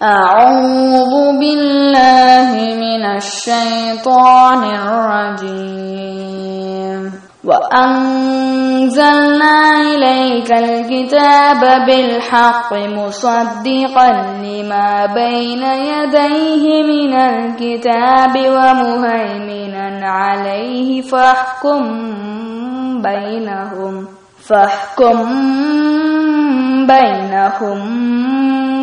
أعوذ بالله من الشيطان الرجيم. وأنزلنا إليك الكتاب بالحق مصدقا لما بين يديه من الكتاب ومهيمنا عليه فاحكم بينهم فاحكم بينهم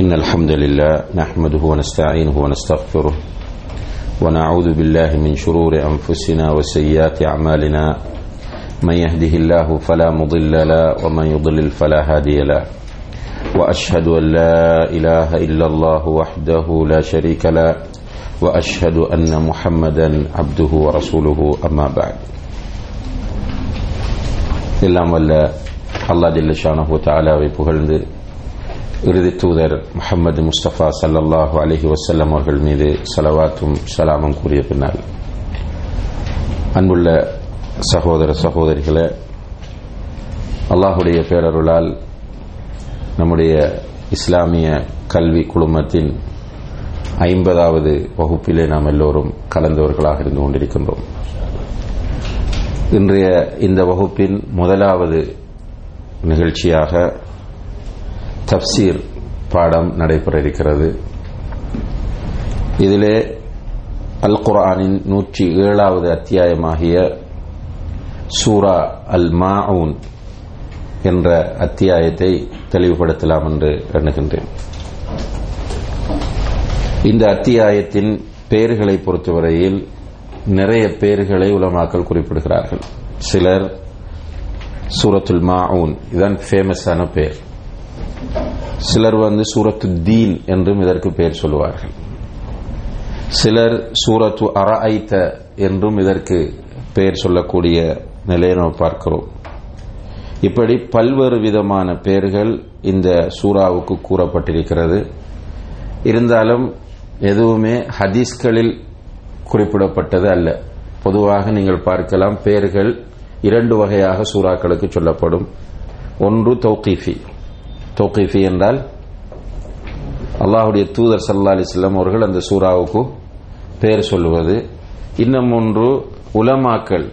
إن الحمد لله نحمده ونستعينه ونستغفره ونعوذ بالله من شرور أنفسنا وسيئات أعمالنا. من يهده الله فلا مضل له ومن يضلل فلا هادي له. وأشهد أن لا إله إلا الله وحده لا شريك له. وأشهد أن محمدا عبده ورسوله أما بعد. إلا ملا الله جل شانه وتعالى புகழ்ந்து இறுதி தூதர் முகமது முஸ்தபா சல்லாஹு அலஹி வசல்லம் அவர்கள் மீது சலவாத்தும் சலாமும் கூறிய பின்னால் அன்புள்ள சகோதர சகோதரிகளே அல்லாஹுடைய பேரருளால் நம்முடைய இஸ்லாமிய கல்வி குழுமத்தின் ஐம்பதாவது வகுப்பிலே நாம் எல்லோரும் கலந்தவர்களாக இருந்து கொண்டிருக்கின்றோம். இன்றைய இந்த வகுப்பின் முதலாவது நிகழ்ச்சியாக தப்சீர் பாடம் நடைபெற இருக்கிறது இதிலே அல் குரானின் நூற்றி ஏழாவது அத்தியாயமாகிய சூரா அல் மாவுன் என்ற அத்தியாயத்தை தெளிவுபடுத்தலாம் என்று எண்ணுகின்றேன். இந்த அத்தியாயத்தின் பெயர்களை பொறுத்தவரையில் நிறைய பெயர்களை உலமாக்கல் குறிப்பிடுகிறார்கள். சிலர் சூரத்துல் மாவுன் இதுதான் ஃபேமஸான பெயர் சிலர் வந்து சூரத்து தீன் என்றும் இதற்கு பெயர் சொல்லுவார்கள். சிலர் சூரத்து அற ஐத்த என்றும் இதற்கு பெயர் சொல்லக்கூடிய நிலையை நாம் பார்க்கிறோம். இப்படி பல்வேறு விதமான பெயர்கள் இந்த சூறாவுக்கு கூறப்பட்டிருக்கிறது. இருந்தாலும் எதுவுமே ஹதீஸ்களில் குறிப்பிடப்பட்டது அல்ல. பொதுவாக நீங்கள் பார்க்கலாம் பெயர்கள் இரண்டு வகையாக சூறாக்களுக்கு சொல்லப்படும். ஒன்று தௌகிஃபி. தோக்கிஃபி என்றால் அல்லாஹுடைய தூதர் சல்லா அலிஸ்லாம் அவர்கள் அந்த சூறாவுக்கு பெயர் சொல்லுவது. இன்னும் ஒன்று உலமாக்கள்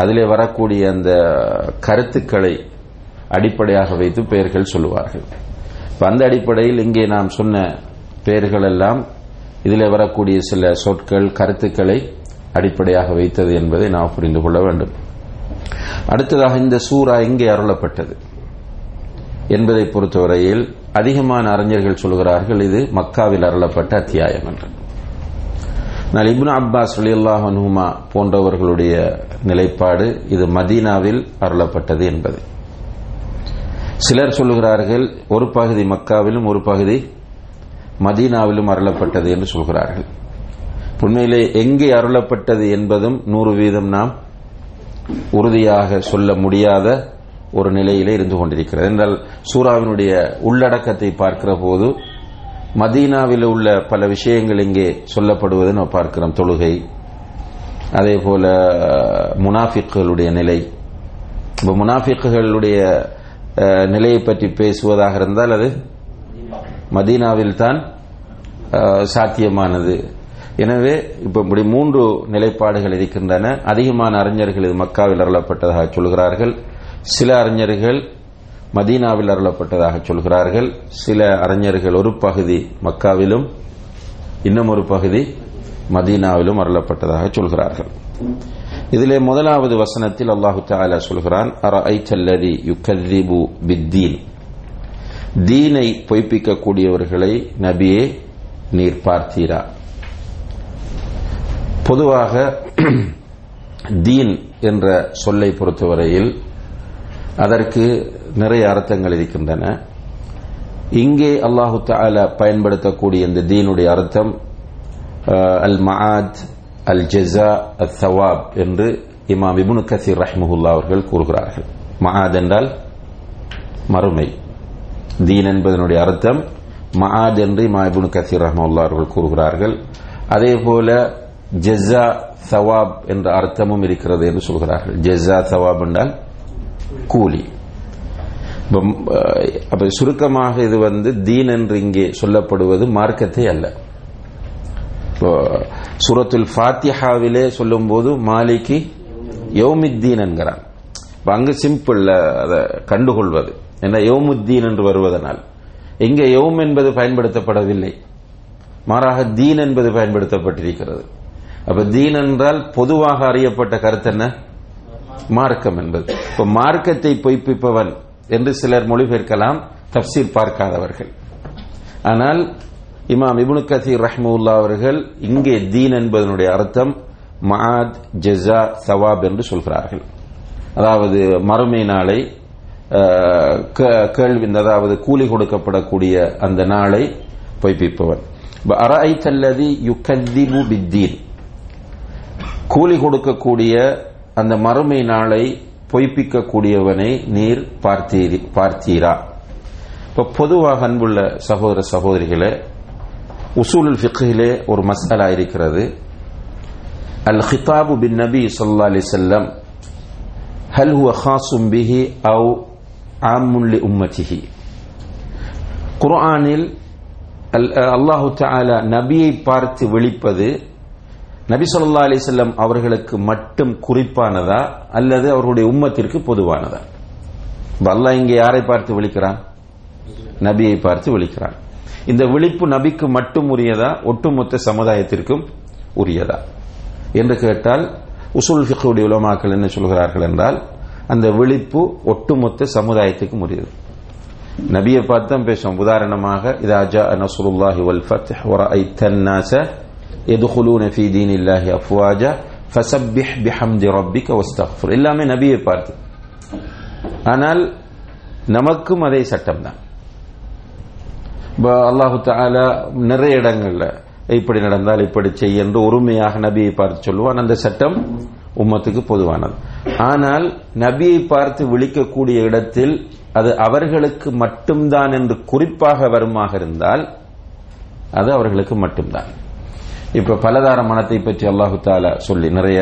அதிலே வரக்கூடிய அந்த கருத்துக்களை அடிப்படையாக வைத்து பெயர்கள் சொல்லுவார்கள். அந்த அடிப்படையில் இங்கே நாம் சொன்ன பெயர்கள் எல்லாம் இதில் வரக்கூடிய சில சொற்கள் கருத்துக்களை அடிப்படையாக வைத்தது என்பதை நாம் புரிந்து கொள்ள வேண்டும். அடுத்ததாக இந்த சூறா இங்கே அருளப்பட்டது? என்பதை பொறுத்தவரையில் அதிகமான அறிஞர்கள் சொல்கிறார்கள் இது மக்காவில் அருளப்பட்ட அத்தியாயம் என்று. நான் இப்னு அப்பாஸ் அலியுல்லாஹ் அனுமா போன்றவர்களுடைய நிலைப்பாடு இது மதீனாவில் அருளப்பட்டது என்பது. சிலர் சொல்லுகிறார்கள் ஒரு பகுதி மக்காவிலும் ஒரு பகுதி மதீனாவிலும் அருளப்பட்டது என்று சொல்கிறார்கள். உண்மையிலே எங்கே அருளப்பட்டது என்பதும் நூறு வீதம் நாம் உறுதியாக சொல்ல முடியாத ஒரு நிலையிலே இருந்து கொண்டிருக்கிறது. என்றால் சூறாவினுடைய உள்ளடக்கத்தை பார்க்கிற போது மதீனாவில் உள்ள பல விஷயங்கள் இங்கே சொல்லப்படுவதை நம்ம பார்க்கிறோம். தொழுகை அதே போல முனாஃபிக்குகளுடைய நிலை. இப்போ முனாஃபிக்குகளுடைய நிலையை பற்றி பேசுவதாக இருந்தால் அது மதீனாவில் தான் சாத்தியமானது. எனவே இப்ப இப்படி மூன்று நிலைப்பாடுகள் இருக்கின்றன. அதிகமான அறிஞர்கள் இது மக்காவில் அருளப்பட்டதாக சொல்கிறார்கள். சில அறிஞர்கள் மதீனாவில் அருளப்பட்டதாக சொல்கிறார்கள். சில அறிஞர்கள் ஒரு பகுதி மக்காவிலும் இன்னும் ஒரு பகுதி மதீனாவிலும் அருளப்பட்டதாக சொல்கிறார்கள். இதிலே முதலாவது வசனத்தில் அல்லாஹு தாலா சொல்கிறான் தீனை பொய்ப்பிக்கக்கூடியவர்களை நபியே நீர் பார்த்தீரா? பொதுவாக தீன் என்ற சொல்லை பொறுத்தவரையில் அதற்கு நிறைய அர்த்தங்கள் இருக்கின்றன. இங்கே அல்லாஹு தால பயன்படுத்தக்கூடிய இந்த தீனுடைய அர்த்தம் அல் மஹாத் அல் ஜெசா அல் சவாப் என்று இமாம் இபுனு கசீர் ரஹ்முல்லா அவர்கள் கூறுகிறார்கள். மஹாத் என்றால் மறுமை. தீன் என்பதனுடைய அர்த்தம் மஹாத் என்று இமா இபுனு கசீர் ரஹ்முல்லா அவர்கள் கூறுகிறார்கள். அதே போல ஜெஸா சவாப் என்ற அர்த்தமும் இருக்கிறது என்று சொல்கிறார்கள். ஜெஸா சவாப் என்றால் கூலி. அப்ப சுருக்கமாக இது வந்து தீன் என்று இங்கே சொல்லப்படுவது மார்க்கத்தை அல்ல. சூரத்துல் ஃபாத்திஹாவிலே சொல்லும் போது மாலிக்கு யௌமித்தீன் என்கிறான். அங்கு சிம்பிள் அதை கண்டுகொள்வது. என்ன யௌமுத்தீன் என்று வருவதனால். இங்கே யௌம் என்பது பயன்படுத்தப்படவில்லை. மாறாக தீன் என்பது பயன்படுத்தப்பட்டிருக்கிறது. அப்ப தீன் என்றால் பொதுவாக அறியப்பட்ட கருத்து என்ன? மார்க்கம் என்பது. இப்ப மார்க்கத்தை பொய்ப்பிப்பவன் என்று சிலர் மொழிபெயர்க்கலாம் தப்சீர் பார்க்காதவர்கள். ஆனால் இமாம் இபுனு கசீர் ரஹ்முல்லா அவர்கள் இங்கே தீன் என்பதனுடைய அர்த்தம் மாத் ஜெசா சவாப் என்று சொல்கிறார்கள். அதாவது மறுமை நாளை கேள்வி அதாவது கூலி கொடுக்கப்படக்கூடிய அந்த நாளை பொய்ப்பிப்பவன். அரஐத்தல்லதி யுக்கதிபு பித்தீன். கூலி கொடுக்கக்கூடிய அந்த மறுமை நாளை பொய்ப்பிக்கக்கூடியவனை நீர் பார்த்தீரா இப்ப பொதுவாக அன்புள்ள சகோதர சகோதரிகளே உசூலுல் ஃபிக்கிலே ஒரு மசாலா இருக்கிறது. அல் ஹிதாபு பின் நபி சொல்லா அலி செல்லம் ஹல் ஹுவ ஹாசும் பிஹி அவு ஆமுல்லி உம்மதிஹி குர்ஆனில் அல்லாஹு தாலா நபியை பார்த்து விழிப்பது நபி சொல்லா அலிசல்லம் அவர்களுக்கு மட்டும் குறிப்பானதா அல்லது அவர்களுடைய உம்மத்திற்கு பொதுவானதா? அல்லாஹ் இங்கே யாரை பார்த்து விழிக்கிறான்? நபியை பார்த்து விழிக்கிறான். இந்த விழிப்பு நபிக்கு மட்டும் உரியதா? ஒட்டுமொத்த சமுதாயத்திற்கும் உரியதா? என்று கேட்டால் உசுல் ஃபிக்குடைய உலமாக்கள் என்ன சொல்கிறார்கள் என்றால் அந்த விழிப்பு ஒட்டுமொத்த சமுதாயத்துக்கும் உரியது. நபியை பார்த்து தான் பேசுவோம். உதாரணமாக இதாஜா நசுருல்லாஹி வல் ஃபத் ஐ தன்னாச எதுகுலூன ஃபி தீன் இல்லாஹி அஃப்வாஜா ஃபசப்பிஹ் பிஹம்தி ரப்பிக்க வஸ்தக்ஃபுர் எல்லாமே நபியை பார்த்து ஆனால் நமக்கும் அதே சட்டம் தான் இப்போ அல்லாஹு தாலா நிறைய இடங்கள்ல இப்படி நடந்தால் இப்படி செய்ய என்று உரிமையாக நபியை பார்த்து சொல்லுவான் அந்த சட்டம் உம்மத்துக்கு பொதுவானது ஆனால் நபியை பார்த்து விழிக்கக்கூடிய இடத்தில் அது அவர்களுக்கு மட்டும்தான் என்று குறிப்பாக வருமாக இருந்தால் அது அவர்களுக்கு மட்டும்தான். இப்ப பலதார மனத்தை பற்றி அல்லாஹு தாலா சொல்லி நிறைய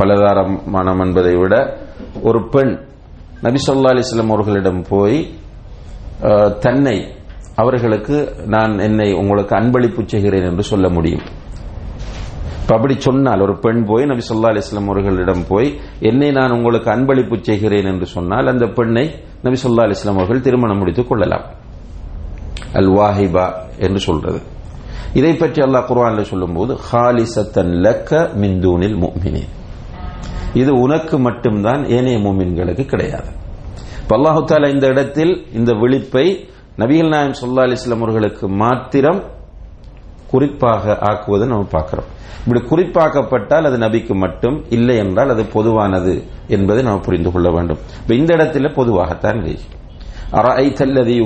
பலதார மனம் என்பதை விட ஒரு பெண் நபி சொல்லா அலிஸ்லாம் அவர்களிடம் போய் தன்னை அவர்களுக்கு நான் என்னை உங்களுக்கு அன்பளிப்பு செய்கிறேன் என்று சொல்ல முடியும். அப்படி சொன்னால் ஒரு பெண் போய் நபி சொல்லா அலிஸ்லாம் அவர்களிடம் போய் என்னை நான் உங்களுக்கு அன்பளிப்பு செய்கிறேன் என்று சொன்னால் அந்த பெண்ணை நபி சொல்லா அலிஸ்லாம் அவர்கள் திருமணம் முடித்துக் கொள்ளலாம். அல் வாஹிபா என்று சொல்றது. இதை பற்றி அல்லாஹ் குர்ஆன்ல சொல்லும்போது ஹாலிசத்தன் லக்க மிந்தூனில் முஃமினி இது உனக்கு மட்டும்தான் ஏனைய மூமின்களுக்கு கிடையாது. அல்லாஹு தாலா இந்த இடத்தில் இந்த விழிப்பை நபிகள் நாயம் சொல்லா அலிஸ்லாம் அவர்களுக்கு மாத்திரம் குறிப்பாக ஆக்குவதை நம்ம பார்க்கிறோம். இப்படி குறிப்பாக்கப்பட்டால் அது நபிக்கு மட்டும் இல்லை என்றால் அது பொதுவானது என்பதை நாம் புரிந்து கொள்ள வேண்டும். இந்த இடத்துல பொதுவாகத்தான் அரைத்தல்லதி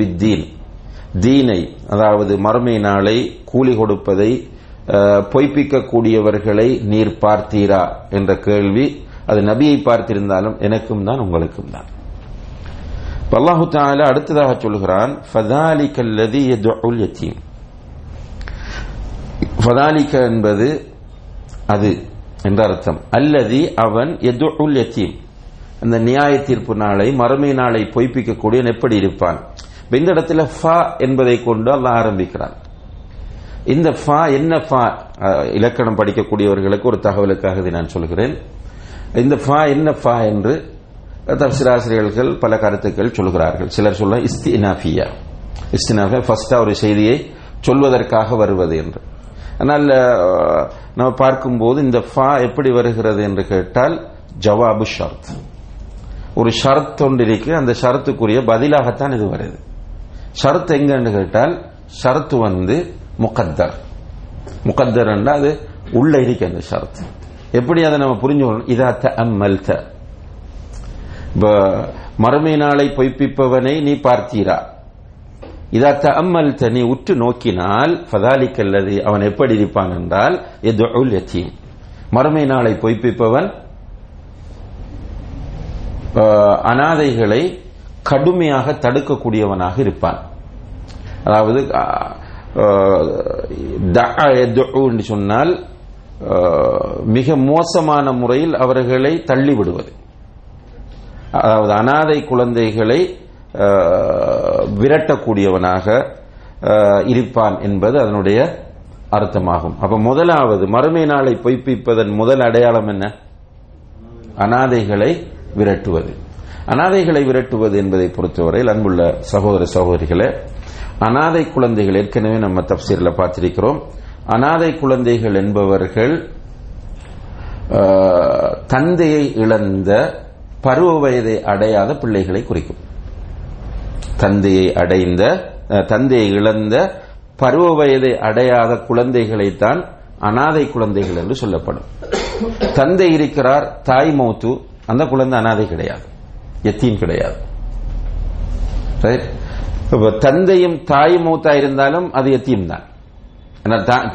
பித்தீன். தீனை அதாவது மறுமை நாளை கூலி கொடுப்பதை பொய்ப்பிக்கக்கூடியவர்களை நீர் பார்த்தீரா என்ற கேள்வி அது நபியை பார்த்திருந்தாலும் எனக்கும் தான் உங்களுக்கும் தான். அல்லாஹு தாலா அடுத்ததாக சொல்கிறான் ஃபதாலிகல்லதி ஃபதாலிக என்பது அது என்ற அர்த்தம். அல்லது அவன் எதுல் யத்தீம். அந்த நியாய தீர்ப்பு நாளை மறுமை நாளை பொய்ப்பிக்கக்கூடியவன் எப்படி இருப்பான்? இந்த இடத்துல ஃபா என்பதை கொண்டு அல்லாஹ் ஆரம்பிக்கிறான். இந்த ஃபா என்ன ஃபா? இலக்கணம் படிக்கக்கூடியவர்களுக்கு ஒரு தகவலுக்காக இதை நான் சொல்கிறேன். இந்த ஃபா என்ன ஃபா என்று தப்சிராசிரியர்கள் பல கருத்துக்கள் சொல்கிறார்கள். சிலர் சொல்ல இஸ்தினாஃபியா. இஸ்தினாஃபியா ஃபர்ஸ்டா ஒரு செய்தியை சொல்வதற்காக வருவது என்று. ஆனால் நம்ம பார்க்கும்போது இந்த ஃபா எப்படி வருகிறது என்று கேட்டால் ஜவாபு ஷர்த். ஒரு ஷரத் ஒன்று இருக்கு அந்த ஷரத்துக்குரிய பதிலாகத்தான் இது வருது. ஷரத் எங்கன்னு கேட்டால் ஷரத்து வந்து முகத்தர். முகத்தர் என்றால் அது உள்ள இருக்கு அந்த ஷரத் எப்படி அதை நம்ம புரிஞ்சுக்கணும் இதா தஅம்மல்த இப்போ மறுமை நாளை பொய்ப்பிப்பவனை நீ பார்த்தீரா? இதா தஅம்மல்த நீ உற்று நோக்கினால் ஃபதாலிக்கல்லது அவன் எப்படி இருப்பான் என்றால் எதுல் எத்தீம் மறுமை நாளை பொய்ப்பிப்பவன் அனாதைகளை கடுமையாக தடுக்கக்கூடியவனாக இருப்பான். அதாவது என்று சொன்னால் மிக மோசமான முறையில் அவர்களை தள்ளிவிடுவது. அதாவது அனாதை குழந்தைகளை விரட்டக்கூடியவனாக இருப்பான் என்பது அதனுடைய அர்த்தமாகும். அப்ப முதலாவது மறுமை நாளை பொய்ப்பிப்பதன் முதல் அடையாளம் என்ன? அனாதைகளை விரட்டுவது. அனாதைகளை விரட்டுவது என்பதை பொறுத்தவரையில் அன்புள்ள சகோதர சகோதரிகளே அனாதை குழந்தைகள் ஏற்கனவே நம்ம தப்சீரில் பார்த்திருக்கிறோம். அனாதை குழந்தைகள் என்பவர்கள் ஆஹ், தந்தையை இழந்த பருவ வயதை அடையாத பிள்ளைகளை குறிக்கும். தந்தையை அடைந்த தந்தையை இழந்த பருவ வயதை அடையாத குழந்தைகளைத்தான் அனாதை குழந்தைகள் என்று சொல்லப்படும். தந்தை இருக்கிறார் தாய் மௌத்து அந்த குழந்தை அனாதை கிடையாது. எத்தீம் கிடையாது. தந்தையும் தாயும் மூத்தா இருந்தாலும் அது எத்தியம் தான்.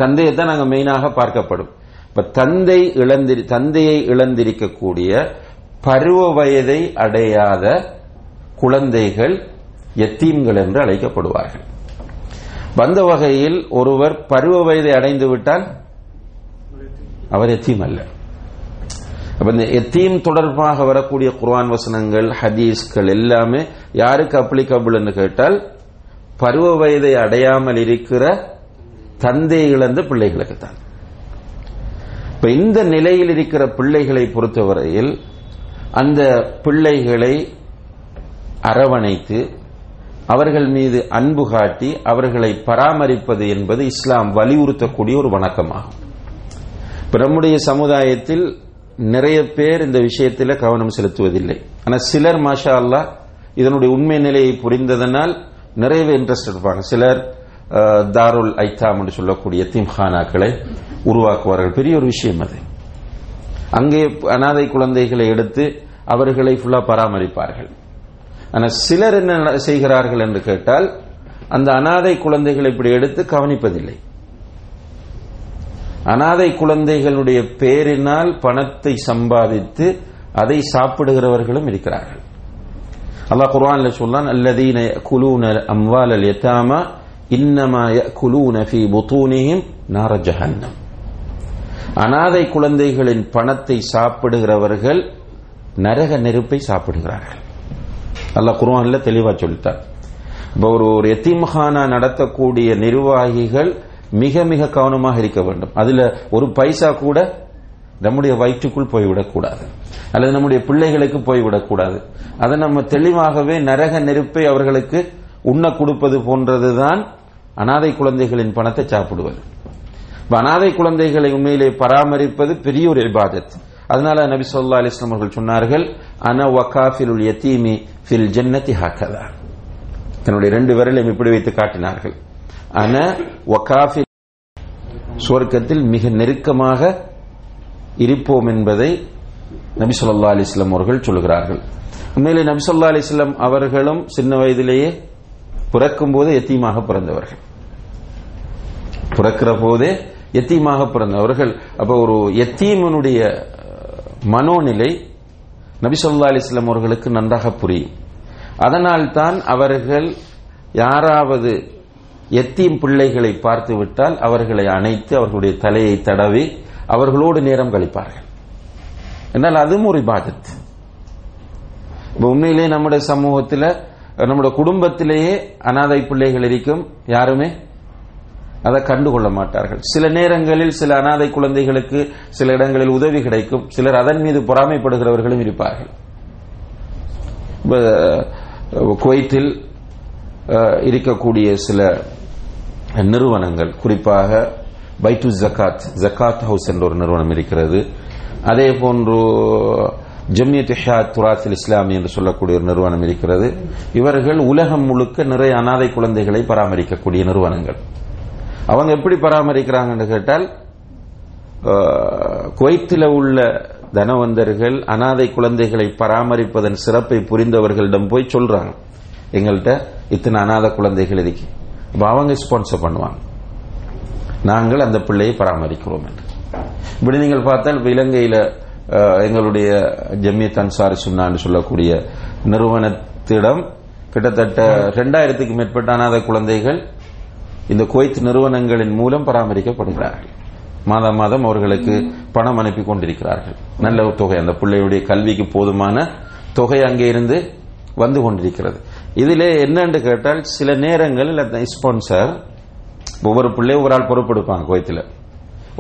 தந்தையை தான் நாங்க மெயினாக பார்க்கப்படும். இப்ப தந்தை இழந்திரி தந்தையை இழந்திருக்கக்கூடிய பருவ வயதை அடையாத குழந்தைகள் எத்தீம்கள் என்று அழைக்கப்படுவார்கள். வந்த வகையில் ஒருவர் பருவ வயதை அடைந்து விட்டால் அவர் எத்தீம் அல்ல. அப்ப இந்த எத்தீம் தொடர்பாக வரக்கூடிய குர்ஆன் வசனங்கள் ஹதீஸ்கள் எல்லாமே யாருக்கு அப்ளிகபிள்னு கேட்டால் பருவ வயதை அடையாமல் இருக்கிற தந்தை இழந்த பிள்ளைகளுக்கு தான். இப்ப இந்த நிலையில் இருக்கிற பிள்ளைகளை பொறுத்தவரையில் அந்த பிள்ளைகளை அரவணைத்து அவர்கள் மீது அன்பு காட்டி அவர்களை பராமரிப்பது என்பது இஸ்லாம் வலியுறுத்தக்கூடிய ஒரு வணக்கமாகும். நம்முடைய சமுதாயத்தில் நிறைய பேர் இந்த விஷயத்தில் கவனம் செலுத்துவதில்லை. ஆனால் சிலர் மாஷா அல்லாஹ் இதனுடைய உண்மை நிலையை புரிந்ததனால் நிறையவே இன்ட்ரெஸ்ட் இருப்பாங்க சிலர் தாருல் ஐத்தாம் என்று சொல்லக்கூடிய திம்ஹானாக்களை உருவாக்குவார்கள். பெரிய ஒரு விஷயம் அது. அங்கே அனாதை குழந்தைகளை எடுத்து அவர்களை ஃபுல்லா பராமரிப்பார்கள். ஆனால் சிலர் என்ன செய்கிறார்கள் என்று கேட்டால் அந்த அனாதை குழந்தைகளை இப்படி எடுத்து கவனிப்பதில்லை. அனாதை குழந்தைகளுடைய பேரினால் பணத்தை சம்பாதித்து அதை சாப்பிடுகிறவர்களும் இருக்கிறார்கள். அல்லாஹ் குர்ஆன்ல சொல்லான் அல்லதீன குலூன அம்வால் அல் யதாமா இன்னமா யகுலூன ஃபீ புதூனிஹிம் நார ஜஹன்னம். அனாதை குழந்தைகளின் பணத்தை சாப்பிடுகிறவர்கள் நரக நெருப்பை சாப்பிடுகிறார்கள். அல்லாஹ் குர்ஆன்ல தெளிவா சொல்லிட்டார் இப்போ ஒரு ஒரு எத்திம்ஹானா நடத்தக்கூடிய நிர்வாகிகள் மிக மிக கவனமாக இருக்க வேண்டும். அதுல ஒரு பைசா கூட நம்முடைய வயிற்றுக்குள் போய்விடக்கூடாது. அல்லது நம்முடைய பிள்ளைகளுக்கு போய்விடக்கூடாது. அதை நம்ம தெளிவாகவே நரக நெருப்பை அவர்களுக்கு உண்ண கொடுப்பது போன்றதுதான் அனாதை குழந்தைகளின் பணத்தை சாப்பிடுவது. அனாதை குழந்தைகளை உண்மையிலே பராமரிப்பது பெரிய ஒரு இபாதத். அதனால நபி சொல்லா அலிஸ்லாம் அவர்கள் சொன்னார்கள் அன வகாஃபிலுல் யத்தீமி ஃபில் ஜன்னதி ஹக்கதா. தன்னுடைய ரெண்டு விரலையும் இப்படி வைத்து காட்டினார்கள். அன வகாஃபில் சுவர்க்கத்தில் மிக நெருக்கமாக இருப்போம் என்பதை நபி சொல்லா அலிஸ்லாம் அவர்கள் சொல்கிறார்கள். உண்மையிலே நபி சொல்லா அலிஸ்லாம் அவர்களும் சின்ன வயதிலேயே பிறக்கும் போது எத்தீமாக பிறந்தவர்கள். பிறக்கிற போதே எத்தீமாக பிறந்தவர்கள். அப்ப ஒரு எத்தீமனுடைய மனோநிலை நபி சொல்லா அலிஸ்லாம் அவர்களுக்கு நன்றாக புரியும். அதனால் தான் அவர்கள் யாராவது எத்தீம் பிள்ளைகளை பார்த்து விட்டால் அவர்களை அணைத்து அவர்களுடைய தலையை தடவி அவர்களோடு நேரம் கழிப்பார்கள். என்றால் அதுவும் ஒரு இபாதத். இப்ப உண்மையிலே நம்முடைய சமூகத்தில் நம்முடைய குடும்பத்திலேயே அனாதை பிள்ளைகள் இருக்கும் யாருமே? அதை கண்டுகொள்ள மாட்டார்கள். சில நேரங்களில் சில அனாதை குழந்தைகளுக்கு சில இடங்களில் உதவி கிடைக்கும். சிலர் அதன் மீது பொறாமைப்படுகிறவர்களும் இருப்பார்கள். குவைத்தில் அஹ், இருக்கக்கூடிய சில நிறுவனங்கள் குறிப்பாக பைட்டு ஜக்காத் ஜக்காத் ஹவுஸ் என்ற ஒரு நிறுவனம் இருக்கிறது. அதே போன்று ஜம்மியத் இஹாத் துராத்தில் இஸ்லாமி என்று சொல்லக்கூடிய ஒரு நிறுவனம் இருக்கிறது. இவர்கள் உலகம் முழுக்க நிறைய அனாதை குழந்தைகளை பராமரிக்கக்கூடிய நிறுவனங்கள். அவங்க எப்படி பராமரிக்கிறாங்கன்னு கேட்டால் குவைத்தில் உள்ள தனவந்தர்கள் அனாதை குழந்தைகளை பராமரிப்பதன் சிறப்பை புரிந்தவர்களிடம் போய் சொல்றாங்க. எங்கள்கிட்ட இத்தனை அனாதை குழந்தைகள் இருக்கு. இப்போ அவங்க ஸ்பான்சர் பண்ணுவாங்க. நாங்கள் அந்த பிள்ளையை பராமரிக்கிறோம் என்று. இப்படி நீங்கள் பார்த்தால் இப்போ இலங்கையில் எங்களுடைய ஜம்மியத் அன்சாரி சுன்னான்னு சொல்லக்கூடிய நிறுவனத்திடம் கிட்டத்தட்ட ரெண்டாயிரத்துக்கு மேற்பட்ட அனாத குழந்தைகள் இந்த குவைத் நிறுவனங்களின் மூலம் பராமரிக்கப்படுகிறார்கள். மாதம் மாதம் அவர்களுக்கு பணம் அனுப்பி கொண்டிருக்கிறார்கள். நல்ல ஒரு தொகை. அந்த பிள்ளையுடைய கல்விக்கு போதுமான தொகை அங்கே இருந்து வந்து கொண்டிருக்கிறது. இதில் என்னன்னு கேட்டால் சில நேரங்களில் ஸ்பான்சர் ஒவ்வொரு பிள்ளை ஒரு ஆள் பொறுப்பெடுப்பாங்க கோயத்தில்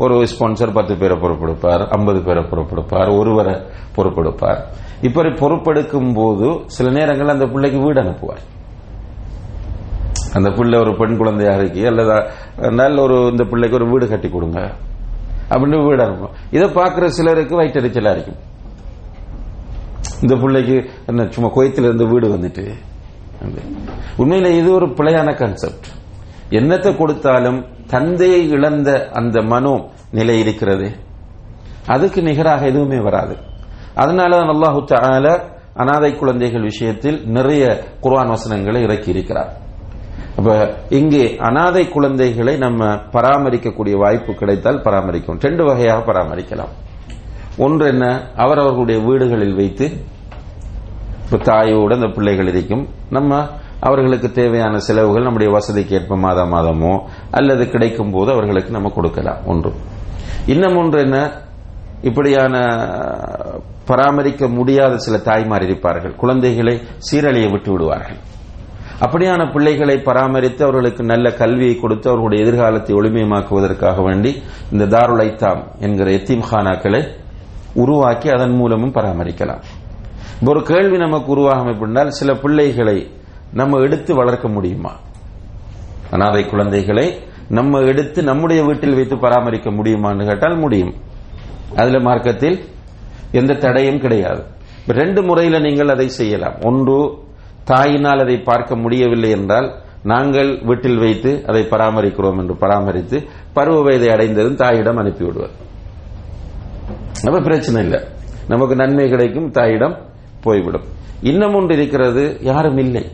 ஒரு ஸ்பான்சர் பத்து பேரை பொறுப்பெடுப்பார் ஐம்பது பேரை பொறுப்பெடுப்பார் ஒருவரை பொறுப்பெடுப்பார். இப்படி பொறுப்பெடுக்கும் போது சில நேரங்கள் அந்த பிள்ளைக்கு வீடு அனுப்புவார். அந்த பிள்ளை ஒரு பெண் குழந்தையாக இருக்கு அல்லது நல்ல ஒரு இந்த பிள்ளைக்கு ஒரு வீடு கட்டி கொடுங்க அப்படின்னு வீடு அனுப்பும் இதை பார்க்குற சிலருக்கு வயிற்றறிச்சலாக இருக்கும். இந்த பிள்ளைக்கு என்ன சும்மா கோயத்தில் இருந்து வீடு வந்துட்டு உண்மையில இது ஒரு பிழையான கான்செப்ட் என்னத்தை கொடுத்தாலும் தந்தையை இழந்த அந்த மனோ நிலை இருக்கிறது. அதுக்கு நிகராக எதுவுமே வராது. அதனால தான் அல்லாஹு அனாதை குழந்தைகள் விஷயத்தில் நிறைய குர்ஆன் வசனங்களை இறக்கி இருக்கிறார் அப்ப இங்கே அனாதை குழந்தைகளை நம்ம பராமரிக்கக்கூடிய வாய்ப்பு கிடைத்தால் பராமரிக்கும். ரெண்டு வகையாக பராமரிக்கலாம். ஒன்று என்ன? அவரவர்களுடைய வீடுகளில் வைத்து தாயோடு அந்த பிள்ளைகள் இருக்கும் நம்ம அவர்களுக்கு தேவையான செலவுகள் நம்முடைய வசதிக்கு ஏற்ப மாதா மாதமோ அல்லது கிடைக்கும் போது அவர்களுக்கு நம்ம கொடுக்கலாம். ஒன்று. இன்னும் ஒன்று என்ன? இப்படியான பராமரிக்க முடியாத சில தாய்மார் இருப்பார்கள். குழந்தைகளை சீரழிய விட்டு விடுவார்கள். அப்படியான பிள்ளைகளை பராமரித்து அவர்களுக்கு நல்ல கல்வியை கொடுத்து அவர்களுடைய எதிர்காலத்தை ஒளிமயமாக்குவதற்காக வேண்டி இந்த தாருல் என்கிற என்கிற எத்தீம்கானாக்களை உருவாக்கி அதன் மூலமும் பராமரிக்கலாம். ஒரு கேள்வி நமக்கு உருவாகும் எப்படினால் சில பிள்ளைகளை நம்ம எடுத்து வளர்க்க முடியுமா? அனாதை குழந்தைகளை நம்ம எடுத்து நம்முடைய வீட்டில் வைத்து பராமரிக்க முடியுமான்னு கேட்டால் முடியும். அதுல மார்க்கத்தில் எந்த தடையும் கிடையாது. ரெண்டு முறையில நீங்கள் அதை செய்யலாம். ஒன்று தாயினால் அதை பார்க்க முடியவில்லை என்றால் நாங்கள் வீட்டில் வைத்து அதை பராமரிக்கிறோம் என்று பராமரித்து பருவ வயதை அடைந்ததும் தாயிடம் அனுப்பிவிடுவார். அப்ப பிரச்சனை இல்லை. நமக்கு நன்மை கிடைக்கும் தாயிடம் போய்விடும். இன்னும் ஒன்று இருக்கிறது யாரும் இல்லை.